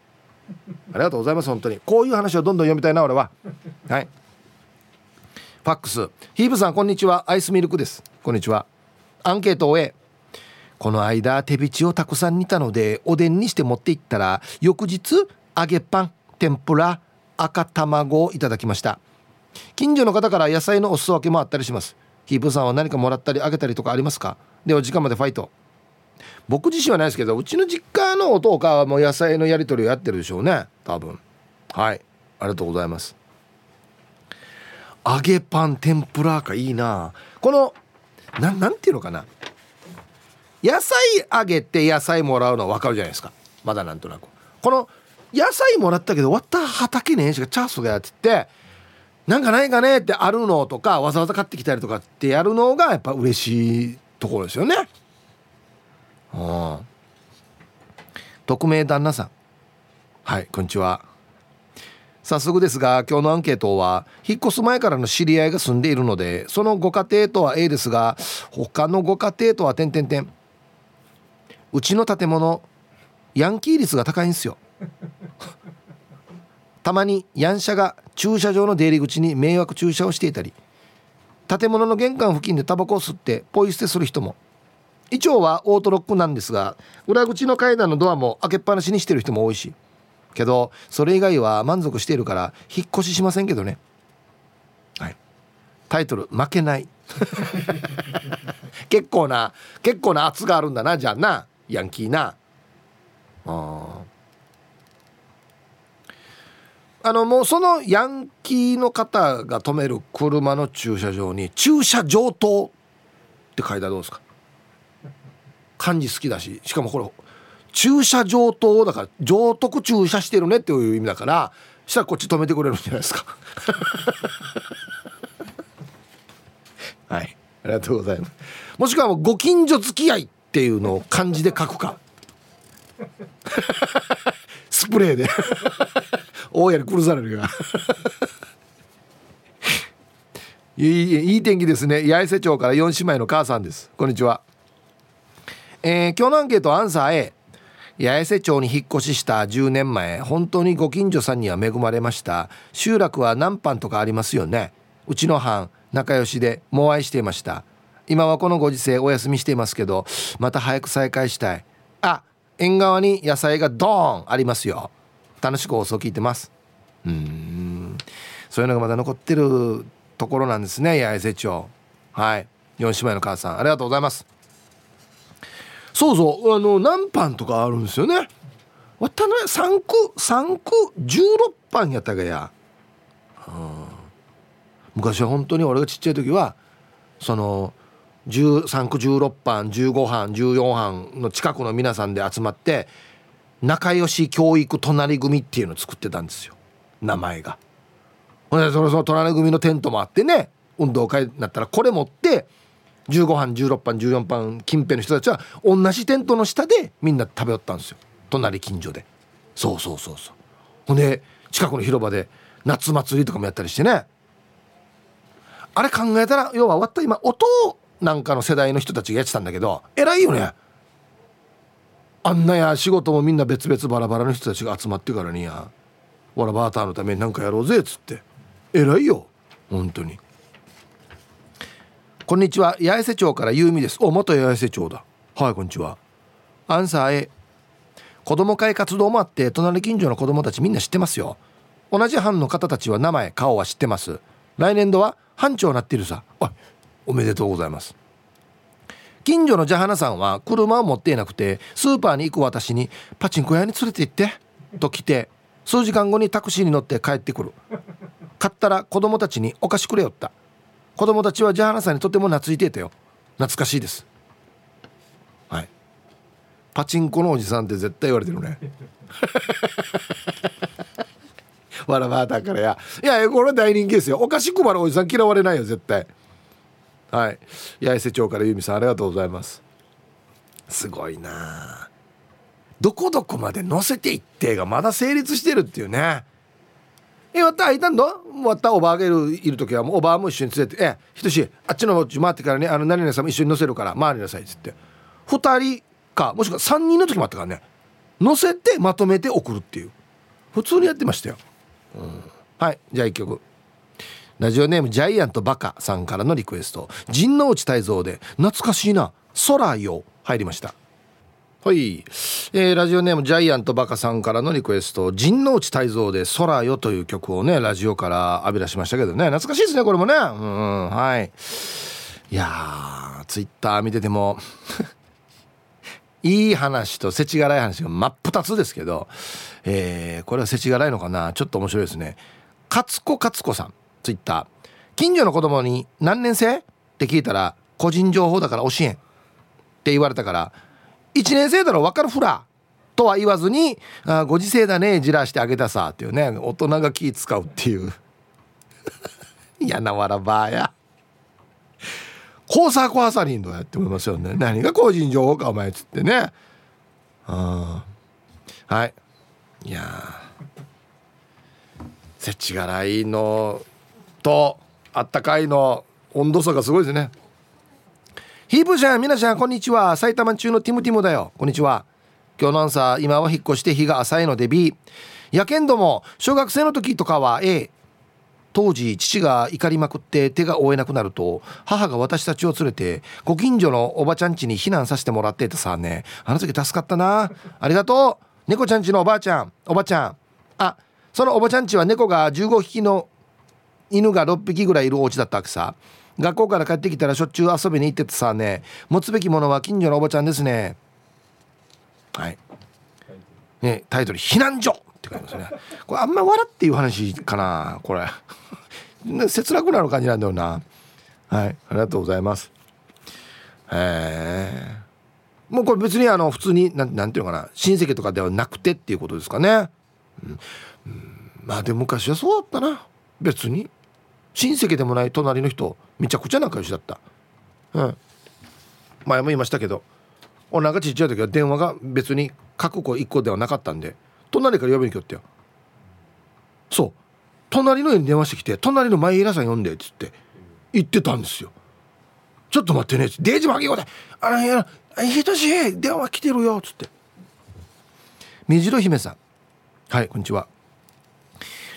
りがとうございます本当に。こういう話をどんどん読みたいな俺は。はい。ファックス。ヒーブさんこんにちは。アイスミルクです。こんにちは。アンケートを終えこの間手びちをたくさん煮たのでおでんにして持っていったら翌日揚げパン天ぷら赤卵をいただきました。近所の方から野菜のお裾分けもあったりします。ヒープさんは何かもらったりあげたりとかありますか？では時間までファイト。僕自身はないですけどうちの実家のお父かはもう野菜のやり取りをやってるでしょうね。多分。はい。ありがとうございます。揚げパン天ぷらかいいな。このななんていうのかな。野菜あげて野菜もらうのは分かるじゃないですか。まだなんとなく。この野菜もらったけど終わった畑ねえしかチャンスがやっててなんかないかねってあるのとかわざわざ買ってきたりとかってやるのがやっぱ嬉しいところですよね。うん匿名旦那さん。はいこんにちは。早速ですが今日のアンケートは引っ越す前からの知り合いが住んでいるのでそのご家庭とは A ですが他のご家庭とは点々点うちの建物ヤンキー率が高いんですよ。たまにヤン車が駐車場の出入り口に迷惑駐車をしていたり建物の玄関付近でタバコを吸ってポイ捨てする人も。一応はオートロックなんですが裏口の階段のドアも開けっぱなしにしてる人も多いし。けどそれ以外は満足しているから引っ越ししませんけどね。はい。タイトル「負けない」結構な結構な圧があるんだなじゃあな。ヤンキーな。ああのもうそのヤンキーの方が止める車の駐車場に「駐車上等」って書いたらどうですか？漢字好きだししかもこれ駐車上等だから上徳駐車してるねっていう意味だからしたらこっち止めてくれるんじゃないですか。はい。ありがとうございます。もしくはご近所付き合いっていうのを漢字で書くか。スプレーで。大家に殺されるよいいいい天気ですね。八重瀬町から4姉妹の母さんです。こんにちは。えー、今日のアンケートアンサー A 八重瀬町に引っ越しした10年前本当にご近所さんには恵まれました。集落は何班とかありますよね。うちの班仲良しでもう愛していました。今はこのご時世お休みしていますけどまた早く再開したい。あ縁側に野菜がドーンありますよ。楽しく放送聞いてます。うん。そういうのがまだ残ってるところなんですね八重瀬町。はい。4姉妹の母さんありがとうございます。そうそうあの何パンとかあるんですよね。渡辺3区3区16パンやったがや、うん、昔は本当に俺がちっちゃい時はその3区16班15班14班の近くの皆さんで集まって仲良し教育隣組っていうのを作ってたんですよ。名前が。ほんでそのその隣組のテントもあってね運動会になったらこれ持って15班16班14班近辺の人たちは同じテントの下でみんな食べよったんですよ。隣近所で。そうそうそうそう。ほんで近くの広場で夏祭りとかもやったりしてね。あれ考えたら要は終わった今音なんかの世代の人たちがやってたんだけど偉いよね。あんなや仕事もみんな別々バラバラの人たちが集まってからにやわらバーターのために何かやろうぜっつって。偉いよ。本当に。こんにちは。八重瀬町からゆうみです。お元八重瀬町だ。はいこんにちは。アンサー A 子供会活動もあって隣近所の子供たちみんな知ってますよ。同じ班の方たちは名前顔は知ってます。来年度は班長になってるさ。あおめでとうございます。近所のジャハナさんは車を持っていなくてスーパーに行く私に「パチンコ屋に連れて行って」と来て数時間後にタクシーに乗って帰ってくる。買ったら子供たちにお菓子くれよった。子供たちはジャーナさんにとても懐いていたよ。懐かしいです。はい。パチンコのおじさんって絶対言われてるね。わらばーたからや。いやこれ大人気ですよ。お菓子配るおじさん嫌われないよ絶対。はい。八重瀬町から由美さんありがとうございます。すごいなどこどこまで乗せていってがまだ成立してるっていうね。えわったいたんだわったおばあがいるいる時はもうおばあも一緒に連れて「えひとしあっちの方回ってからねあの何々さんも一緒に乗せるから回りなさい」っつって。2人かもしくは3人の時もあったからね。乗せてまとめて送るっていう。普通にやってましたよ、うん、はいじゃあ1曲。ラジオネームジャイアントバカさんからのリクエスト。陣内泰造で懐かしいな空よ。入りました。はい、えー、ラジオネームジャイアントバカさんからのリクエスト陣内泰造で空よという曲をねラジオから浴び出しましたけどね。懐かしいですねこれもね。うんはい。いやツイッター見てても いい話と世知辛い話が真っ二つですけど、えー、これは世知辛いのかな。ちょっと面白いですね。勝子勝子さんツイッター。近所の子供に何年生？って聞いたら個人情報だから教えん。って言われたから1年生だろ分かるフラとは言わずに「あご時世だねじらしてあげたさ」っていうね大人が気使うっていう。嫌なわらばや。工作ハサリンとやって思いますよね。何が個人情報かお前っつってね。はい。いやせちがらいのとあったかいの温度差がすごいですね。ヒープちゃん皆さんこんにちは。埼玉中のティムティムだよ。こんにちは。今日の朝今は引っ越して日が浅いので B やけんども小学生の時とかは A 当時父が怒りまくって手が負えなくなると母が私たちを連れてご近所のおばちゃん家に避難させてもらってたさね。あの時助かったな。ありがとう。猫ちゃん家のおばあちゃん。おばちゃん。あそのおばちゃん家は猫が15匹の犬が6匹ぐらいいるお家だったわけさ。学校から帰ってきたらしょっちゅう遊びに行っててさね。持つべきものは近所のおばちゃんですね。はい。ねタイトル「避難所」って書いてますね。これあんま笑っていう話かなこれ。切なくなる感じなんだよな。はい。ありがとうございます。へえもうこれ別にあの普通になんなんていうのかな。親戚とかではなくてっていうことですかね、うん、うん、まあでも昔はそうだったな。別に。親戚でもない隣の人めちゃくちゃ仲良しだった。うん。前も言いましたけど俺なかちっちゃい時は電話が別に各個1個ではなかったんで隣から呼びに来よってよ。そう。隣の家に電話してきて隣の前平さん呼んでっつって言ってたんですよ。ちょっと待ってね。デージもあげようであらやひとし電話来てるよっつって。目白姫さん。はいこんにちは。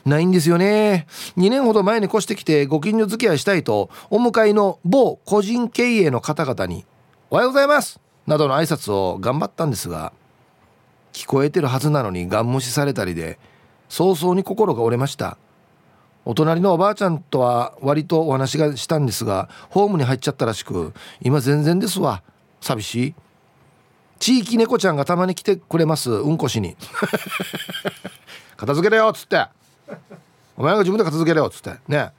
ないんですよね。2年ほど前に越してきてご近所付き合いしたいとお迎えの某個人経営の方々に「おはようございます」などの挨拶を頑張ったんですが聞こえてるはずなのにガン無視されたりで早々に心が折れました。お隣のおばあちゃんとは割とお話がしたんですがホームに入っちゃったらしく今全然ですわ。寂しい。地域猫ちゃんがたまに来てくれますうんこしに。片付けろよっつって。お前が自分で片付けろよっつって。ね。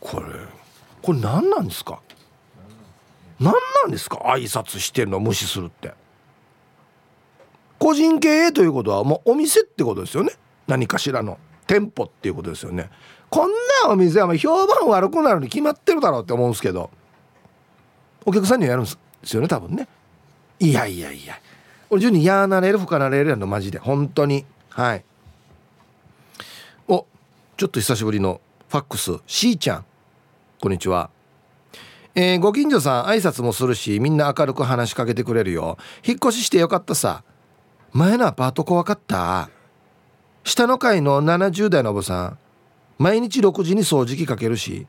これこれ何なんですか？何なんですか？挨拶してるの無視するって。個人経営ということはもうお店ってことですよね。何かしらの。店舗っていうことですよね。こんなお店は評判悪くなるに決まってるだろうって思うんですけど。お客さんにはやるんですよね多分ね。いやいやいや。俺順にやーなれるふかなれるやんのマジで。本当に。はい。おちょっと久しぶりのファックス。しーちゃん。こんにちは。えー、ご近所さん挨拶もするしみんな明るく話しかけてくれるよ。引っ越ししてよかったさ。前のアパート怖かった？下の階の70代のおばさん。毎日6時に掃除機かけるし。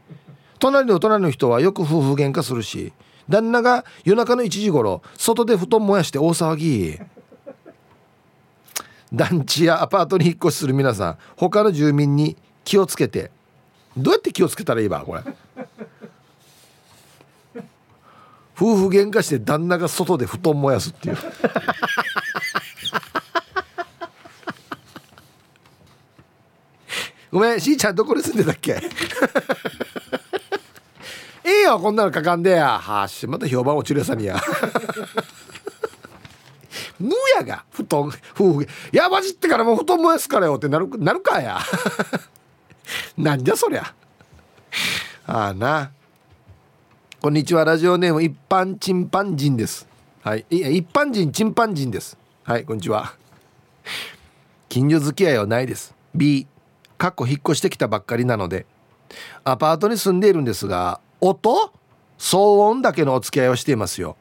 隣の隣の人はよく夫婦喧嘩するし。旦那が夜中の1時頃外で布団燃やして大騒ぎ。団地やアパートに引っ越しする皆さん他の住民に気をつけて。どうやって気をつけたらいいばこれ。夫婦喧嘩して旦那が外で布団燃やすっていう。ごめんしーちゃんどこに住んでたっけ？いいよこんなのかかんでや。はしまた評判落ちるやさにや。ぬやが布団夫婦やばじってからもう布団燃やすからよってなるなるかや。なんじゃそりゃ。ああな。こんにちはラジオネーム一般チンパンジンです。はい。いや一般人チンパンジンです。はいこんにちは。近所付き合いはないです。B かっこ引っ越してきたばっかりなので。アパートに住んでいるんですが音？騒音だけのお付き合いをしていますよ。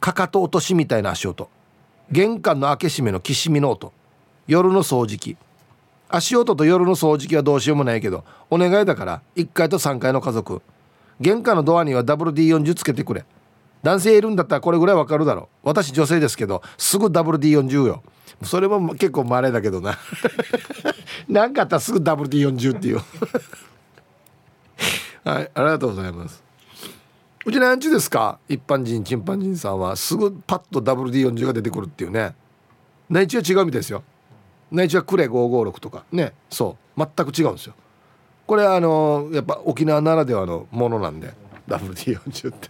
かかと落としみたいな足音。玄関の開け閉めのきしみの音。夜の掃除機。足音と夜の掃除機はどうしようもないけどお願いだから1階と3階の家族。玄関のドアには WD40 つけてくれ。男性いるんだったらこれぐらいわかるだろう。私女性ですけどすぐ WD40 よ。それも結構稀だけどな。何かあったらすぐ WD40 っていう。はいありがとうございます。うち何ちですか？一般人チンパンジンさんは。すぐパッと WD40 が出てくるっていうね。内地は違うみたいですよ。内地はクレ556とか。ねそう。全く違うんですよ。これあのやっぱ沖縄ならではのものなんで。WD40 って。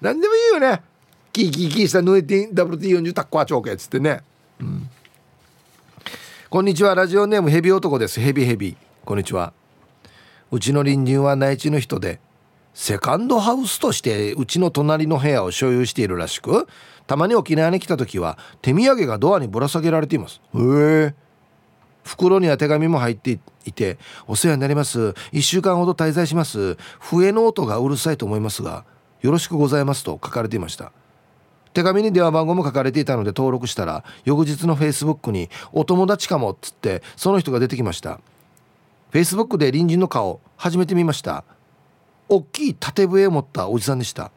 何でもいいよね。キーキーキーしたヌエティン WD40 タッコアチョーケっつってね。うん。こんにちは。ラジオネームヘビ男です。ヘビヘビこんにちは。うちの隣人は内地の人でセカンドハウスとしてうちの隣の部屋を所有しているらしくたまに沖縄に来た時は手土産がドアにぶら下げられています。へえ。袋には手紙も入っていて「お世話になります。1週間ほど滞在します。笛の音がうるさいと思いますがよろしくございます」と書かれていました。手紙に電話番号も書かれていたので登録したら翌日のフェイスブックに「お友達かも」っつってその人が出てきました。フェイスブックで隣人の顔初めて見ました。大きい縦笛を持ったおじさんでした。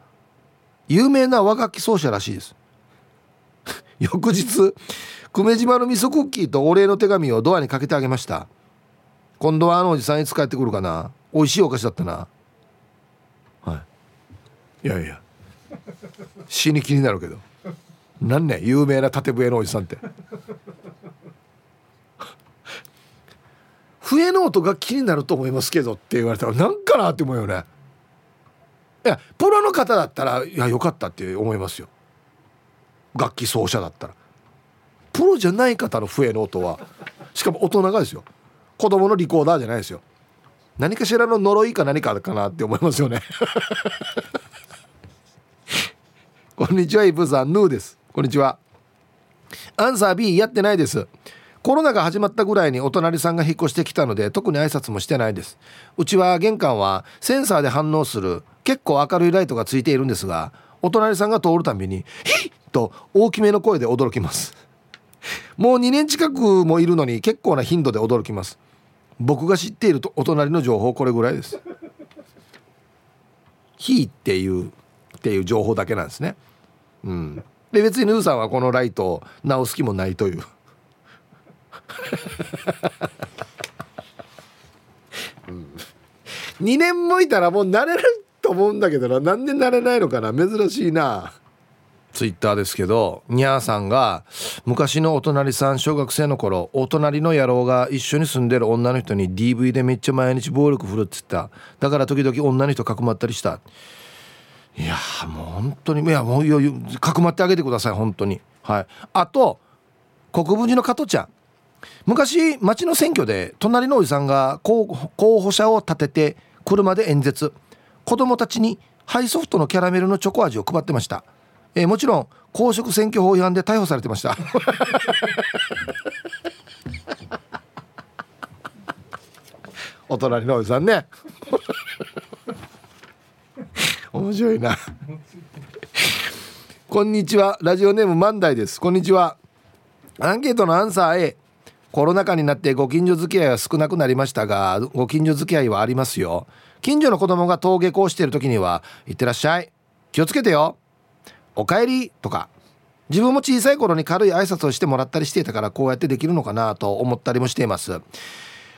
有名な和楽器奏者らしいです。翌日久米島の味噌クッキーとお礼の手紙をドアにかけてあげました。今度はあのおじさんいつ帰ってくるかな。美味しいお菓子だったな。はい。いやいや。死に気になるけど。何ね有名な縦笛のおじさんって。笛の音が気になると思いますけどって言われたら何かなって思うよね。いやプロの方だったらいやよかったって思いますよ。楽器奏者だったら。プロじゃない方の笛の音はしかも大人がですよ。子供のリコーダーじゃないですよ。何かしらの呪いか何かかなって思いますよね。こんにちはイブさんヌーです。こんにちは。アンサー B やってないです。コロナが始まったぐらいにお隣さんが引っ越してきたので特に挨拶もしてないです。うちは玄関はセンサーで反応する。結構明るいライトがついているんですがお隣さんが通るたびに「ヒッ!」と大きめの声で驚きます。もう2年近くもいるのに結構な頻度で驚きます。僕が知っているとお隣の情報これぐらいです「ヒー」っていうっていう情報だけなんですね。うん。で別にヌーさんはこのライトを直す気もないという。うん、2年もいたらもう慣れると思うんだけどな。なんで慣れないのかな。珍しいな。ツイッターですけどニャーさんが昔のお隣さん小学生の頃お隣の野郎が一緒に住んでる女の人に DV でめっちゃ毎日暴力振るって言った。だから時々女の人かくまったりした。いやもう本当にいやもうかくまってあげてください本当に。はい。あと国分寺の加トちゃん。昔町の選挙で隣のおじさんが候補者を立てて車で演説。子供たちにハイソフトのキャラメルのチョコ味を配ってました、えー、もちろん公職選挙法違反で逮捕されてました。お隣のおじさんね。面白いな。こんにちは。ラジオネーム万代です。こんにちは。アンケートのアンサー A コロナ禍になってご近所付き合いは少なくなりましたがご近所付き合いはありますよ。近所の子供が登下校している時には「いってらっしゃい。気をつけてよ。おかえり」とか。自分も小さい頃に軽い挨拶をしてもらったりしていたからこうやってできるのかなと思ったりもしています。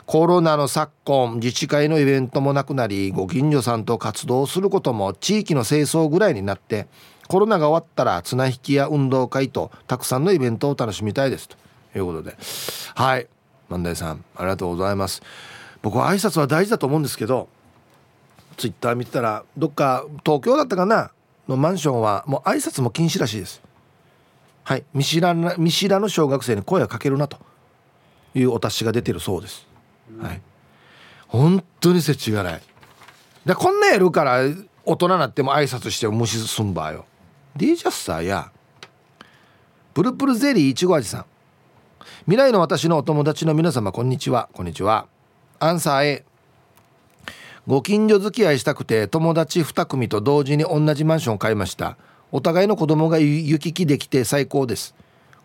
コロナの昨今自治会のイベントもなくなりご近所さんと活動することも地域の清掃ぐらいになってコロナが終わったら綱引きや運動会とたくさんのイベントを楽しみたいですと。いうことで。はい。万代さんありがとうございます。僕は挨拶は大事だと思うんですけどツイッター見てたらどっか東京だったかな？のマンションはもう挨拶も禁止らしいです。はい。見知ら見知らぬ小学生に声をかけるなというお達しが出てるそうです、はい。本当に設置がない。でこんなやるから大人になっても挨拶して無視すんばよ。ディージャスターやプルプルゼリーいちご味さん。未来の私のお友達の皆様こんにちは。こんにちは。アンサー A ご近所付き合いしたくて友達2組と同時に同じマンションを買いました。お互いの子供が行き来できて最高です。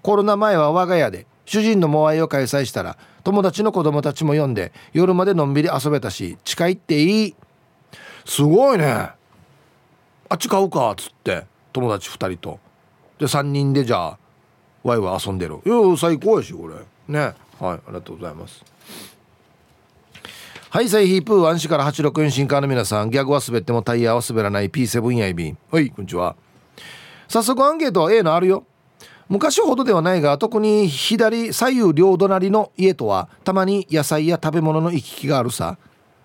コロナ前は我が家で主人のモアイを開催したら友達の子供たちも呼んで夜までのんびり遊べたし近いっていい。すごいね。あっち買うかっつって友達2人と。で3人でじゃあワイワイ遊んでる。いや最高やしこれ。ね。はいありがとうございます。はいサイヒープーワンシから864新刊の皆さん。ギャグは滑ってもタイヤは滑らない。P7 やいびん。はいこんにちは。早速アンケートは A のあるよ。昔ほどではないが特に左左右両隣の家とはたまに野菜や食べ物の行き来があるさ。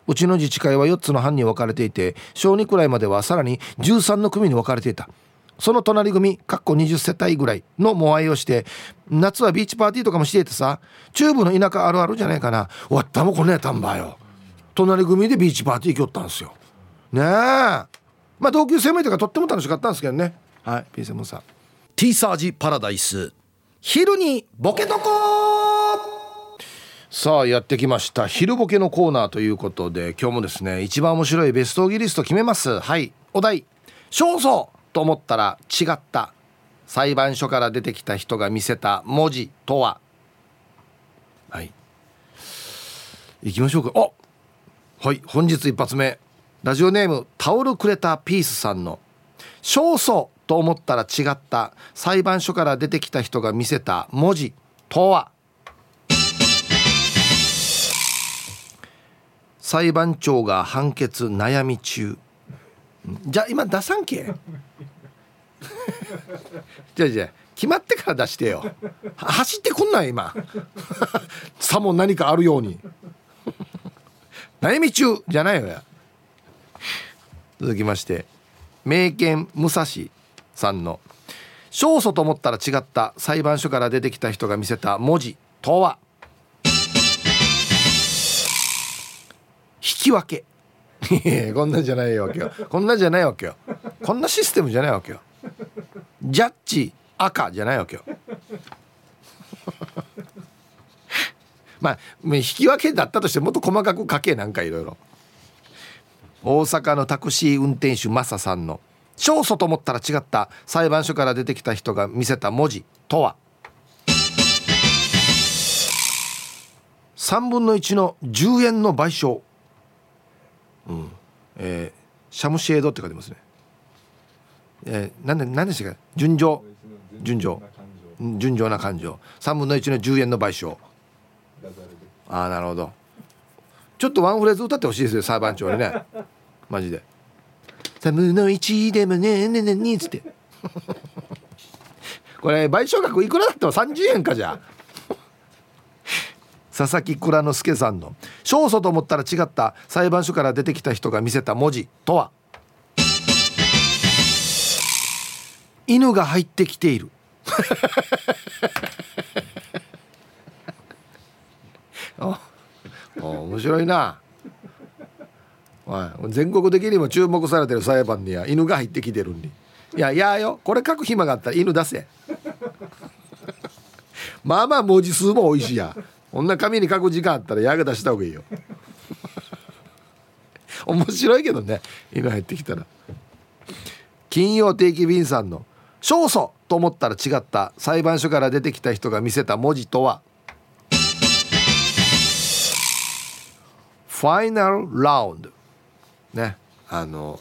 うちの自治会は4つの班に分かれていて小2くらいまではさらに13の組に分かれていたその隣組かっこ20世帯ぐらいのモアイをして夏はビーチパーティーとかもしていてさ中部の田舎あるあるじゃないかな。終わったもこねたんばよ。隣組でビーチパーティー行きよったんですよ。ねえ。まあ同級生もいたからとっても楽しかったんですけどね。はいピーセモンさん。ティーサージパラダイス。昼にボケとこさあやってきました。昼ボケのコーナーということで今日もですね一番面白いベストギリスト決めます。はいお題。勝訴と思ったら違った裁判所から出てきた人が見せた文字とは？はい。行きましょうか。あはい。本日一発目。ラジオネームタオルくれたピースさんの「勝訴」とと思ったら違った裁判所から出てきた人が見せた文字とは？裁判長が判決悩み中。じゃあ今出さんけ。じゃあじゃあ決まってから出してよ。走ってこんない今。さも何かあるように。悩み中じゃないよや。続きまして名犬武蔵さんの勝訴と思ったら違った裁判所から出てきた人が見せた文字とは。引き分け。こんなんじゃないわけよ。こんなんじゃないわけよ。こんなシステムじゃないわけよ。ジャッジ赤じゃないわけよ。まあ引き分けだったとしてもっと細かく書けなんかいろいろ。大阪のタクシー運転手マサさんの勝訴と思ったら違った裁判所から出てきた人が見せた文字とは？3分の1の10円の賠償。うん。えー、シャムシェードって書いてますね。えー、なんで何でしたか純情。純情。純情な感情。3分の1の10円の賠償。ああなるほど。ちょっとワンフレーズ歌ってほしいですよ裁判長にね。マジで「3分の1でもねねねね」っつってこれ賠償額いくらだっても30円かじゃ佐々木蔵之介さんの。勝訴と思ったら違った。裁判所から出てきた人が見せた文字とは。犬が入ってきている。あ面白いな。全国的にも注目されてる裁判には犬が入ってきてるんに。いやいやよ。これ書く暇があったら犬出せ。まあまあ文字数も多いしや。こんな紙に書く時間あったら矢が出した方がいいよ。面白いけどね。犬入ってきたら。金曜定期便さんの勝訴と思ったら違った裁判所から出てきた人が見せた文字とは？ファイナルラウンドね。あの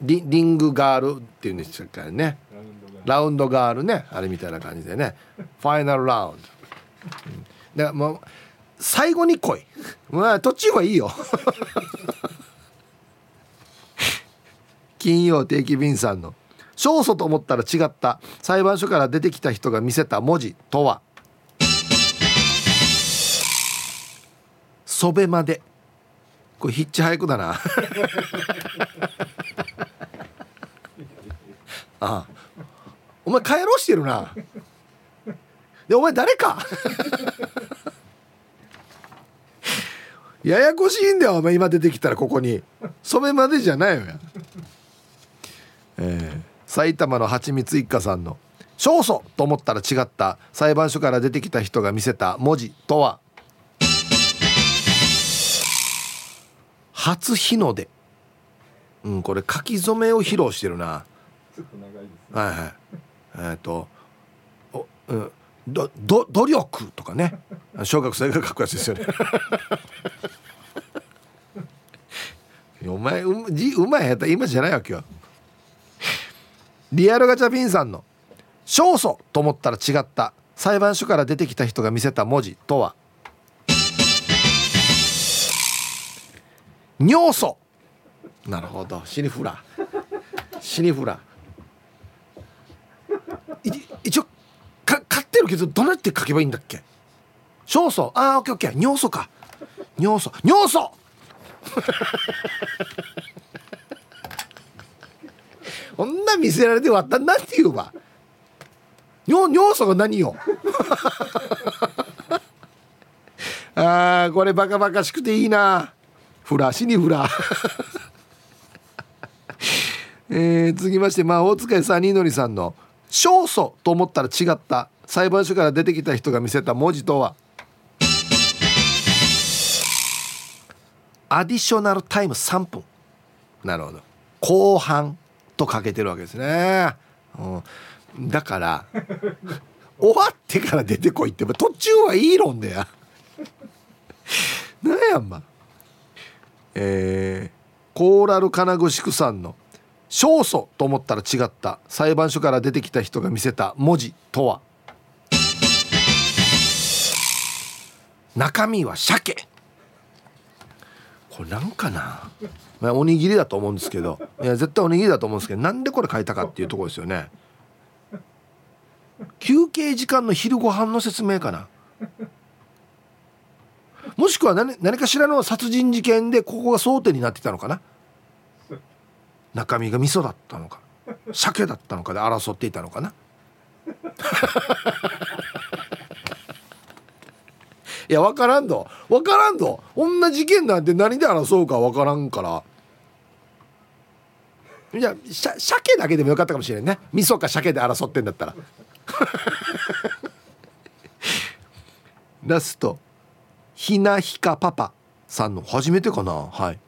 リリングガールっていうんですかね。ラウンドガールね。あれみたいな感じでね。ファイナルラウンド、うん、だからもう最後に来い。まあ途中はいいよ。金曜定期便さんの。勝訴と思ったら違った。裁判所から出てきた人が見せた文字とは「そべまで」これヒッチハイクだな。ああ。お前帰ろうしてるな。でお前誰か。ややこしいんだよお前今出てきたらここに。染めまでじゃないよ。やえ。ー埼玉のはちみつ一家さんの「勝訴!」と思ったら違った裁判所から出てきた人が見せた文字とは「初日の出」うんこれ書き初めを披露してるな。はいはい。えー、っとお、うん、どど努力とかね。小学生が書くやつですよね。お前ううまいやったら今じゃないわけよ。リアルガチャピンさんの「勝訴」と思ったら違った裁判所から出てきた人が見せた文字とは「尿素」なるほど。シニフラシニフラ一応るけどどうやって書けばいいんだっけ？勝訴。ああオッケーオッケー。尿素か。尿素。尿素！こんな見せられて割ったなんて言うわ。尿尿素が何よ？あーこれバカバカしくていいな。フラシにフラ えー、続きましてまあ大塚さんにのりさんの「勝訴」と思ったら違った。裁判所から出てきた人が見せた文字とは？アディショナルタイム3分なるほど。後半とかけてるわけですね、うん、だから 終わってから出てこいって途中はいい論だよ。何やんまえー、コーラル金具宿さんの勝訴と思ったら違った裁判所から出てきた人が見せた文字とは？中身は鮭。これなんかな、まあ、おにぎりだと思うんですけど。いや絶対おにぎりだと思うんですけどなんでこれ書いたかっていうとこですよね。休憩時間の昼ご飯の説明かな？もしくは何何かしらの殺人事件でここが争点になってたのかな？中身が味噌だったのか鮭だったのかで争っていたのかな？いや分からんと分からんと同じ事件なんて何で争うか分からんから。じゃ鮭だけでもよかったかもしれんね。味噌か鮭で争ってんだったら。ラスト。ひなひかパパさんの初めてかな。はい。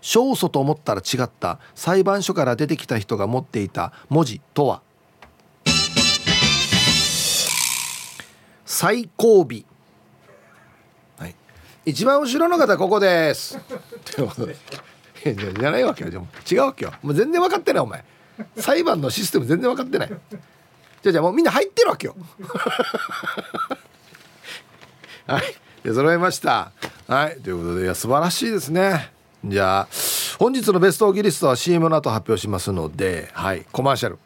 勝訴と思ったら違った。裁判所から出てきた人が持っていた文字とは。最後尾。一番後ろの方ここです。ということでじゃないわけよ。でも違うわけよ。もう全然分かってないお前。裁判のシステム全然分かってない。じゃじゃもうみんな入ってるわけよ。はい。で揃いました。はい。ということでいや素晴らしいですね。じゃあ本日のベストオギリストは CM の後発表しますのではい。コマーシャル。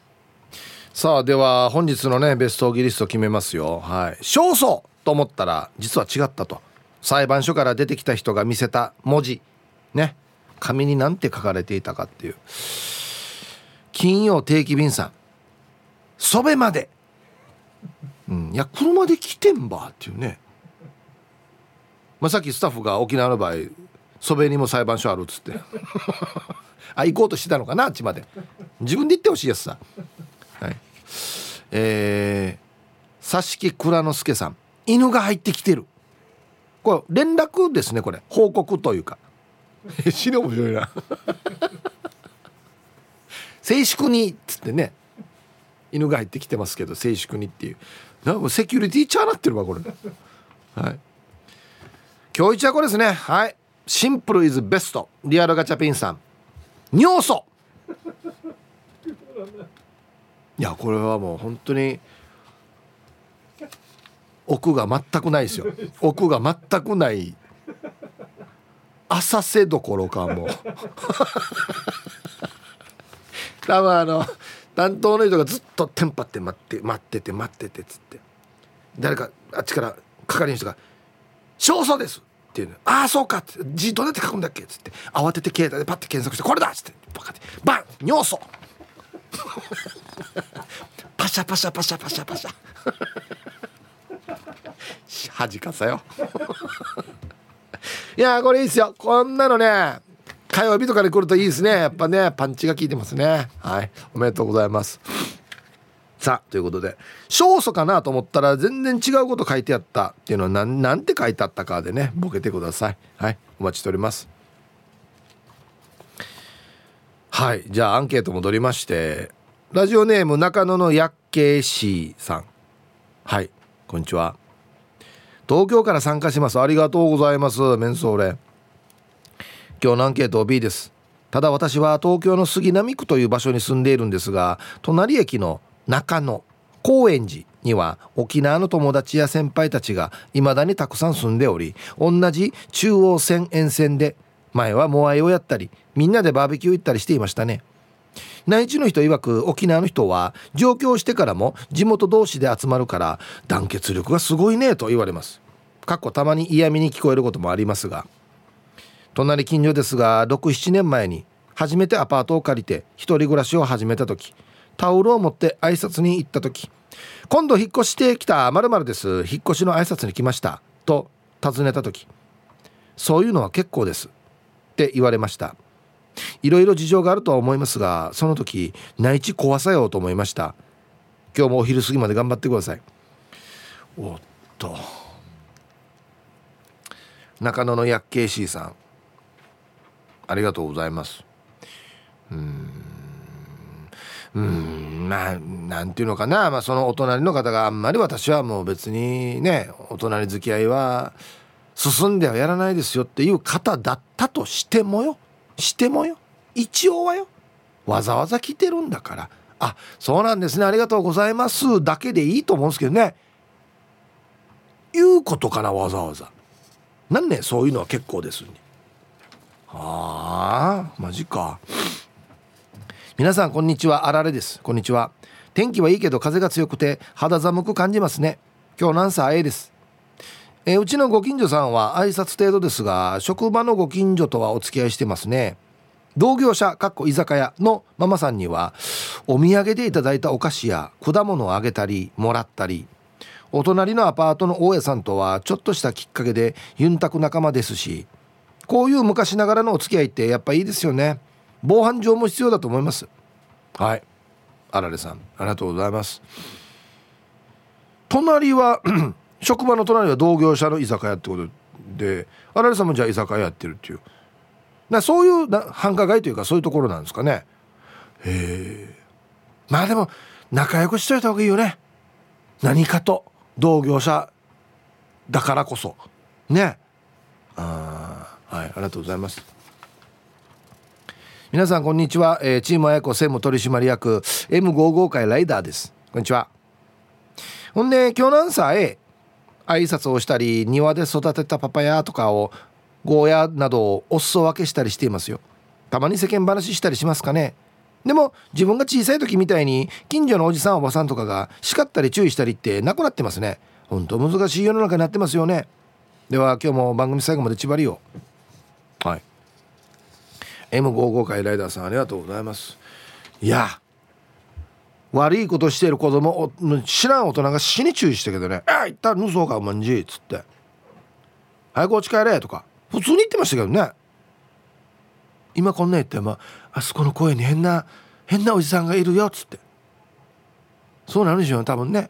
さあでは本日のねベストオギリスト決めますよ。はい。勝訴と思ったら実は違ったと。裁判所から出てきた人が見せた文字。ね。紙に何て書かれていたかっていう。金曜定期便さん。そべまで、うん、いや車で来てんばっていうね、まあ、さっきスタッフが沖縄の場合そべにも裁判所あるっつって。あ行こうとしてたのかなあっちまで。自分で言ってほしいやつさ。はい。えー、佐敷蔵之介さん。犬が入ってきてる。これ連絡ですねこれ。報告というか。死ね面白いな。静粛にっつってね。犬が入ってきてますけど静粛にっていう。なんかセキュリティチャーなってるわこれ。はい。今日一はこれですね。はい。シンプルイズベストリアルガチャピンさん。尿素。いやこれはもう本当に奥が全くないですよ。奥が全くない。浅瀬どころかもう。多分あの担当の人がずっとテンパって待って待ってて待っててっつって。誰かあっちから係の人が「少佐です」っていうの「ああそうか」って「字どうやって書くんだっけ?」っつって。慌てて携帯でパッて検索して「これだ!」っつって。バカで。バン！尿素。パシャパシャパシャパシャパシャ。恥かさよ。いやこれいいっすよ。こんなのね火曜日とかで来るといいですね。やっぱねパンチが効いてますね。はい。おめでとうございます。さあということで勝訴かなと思ったら全然違うこと書いてあったっていうのは何て書いてあったかでねボケてください。はい。お待ちしております。はい。じゃあアンケート戻りましてラジオネーム中野の薬系 C さん。はい。こんにちは。東京から参加します。ありがとうございます。メンソーレ。今日のアンケート B です。ただ私は東京の杉並区という場所に住んでいるんですが隣駅の中野高円寺には沖縄の友達や先輩たちが未だにたくさん住んでおり同じ中央線沿線で前はモアイをやったりみんなでバーベキュー行ったりしていましたね。内地の人曰く沖縄の人は上京してからも地元同士で集まるから団結力がすごいねと言われます。かっこたまに嫌味に聞こえることもありますが。隣近所ですが67年前に初めてアパートを借りて一人暮らしを始めた時タオルを持って挨拶に行った時「今度引っ越してきたまるです。引っ越しの挨拶に来ました」と尋ねた時「そういうのは結構です」って言われました。いろいろ事情があるとは思いますがその時内地壊さようと思いました。今日もお昼過ぎまで頑張ってください。おっと。中野の薬系 C さん。ありがとうございます。うん。うん。まあなんていうのかな、まあ、そのお隣の方があんまり私はもう別にねお隣付き合いは進んではやらないですよっていう方だったとしてもよ。してもよ。一応はよ。わざわざ来てるんだから。あそうなんですね。ありがとうございます。だけでいいと思うんですけどね。言うことかなわざわざ。なんねそういうのは結構ですにああマジか。皆さんこんにちは。あられです。こんにちは。天気はいいけど風が強くて肌寒く感じますね。今日何歳 A です。えうちのご近所さんは挨拶程度ですが職場のご近所とはお付き合いしてますね。同業者かっこ居酒屋のママさんにはお土産でいただいたお菓子や果物をあげたりもらったりお隣のアパートの大家さんとはちょっとしたきっかけでユンタク仲間ですしこういう昔ながらのお付き合いってやっぱいいですよね。防犯上も必要だと思います。はい。あられさんありがとうございます。隣は職場の隣は同業者の居酒屋ってことであられさんもじゃあ居酒屋やってるっていう。なそういう繁華街というかそういうところなんですかね。へえ。まあでも仲良くしといた方がいいよね。何かと同業者だからこそ。ね。あはいありがとうございます。皆さんこんにちは、えー、チームあやこ専務取締役 M55 会ライダーです。こんにちは。ほんで今日なんさえ挨拶をしたり庭で育てたパパヤとかをゴーヤなどをお裾分けしたりしていますよ。たまに世間話したりしますかね。でも自分が小さい時みたいに近所のおじさんおばさんとかが叱ったり注意したりってなくなってますね。ほんと難しい世の中になってますよね。では今日も番組最後まで縛りを。はい。M55 回ライダーさんありがとうございます。いや悪いことしてる子供知らん大人が死に注意したけどね「ああったら盗うかおまんじ」っつって「早くお家帰れ」とか。普通に言ってましたけどね今こんな言ってまあそこの公園に変な変なおじさんがいるよっつって。そうなるでしょう多分ね。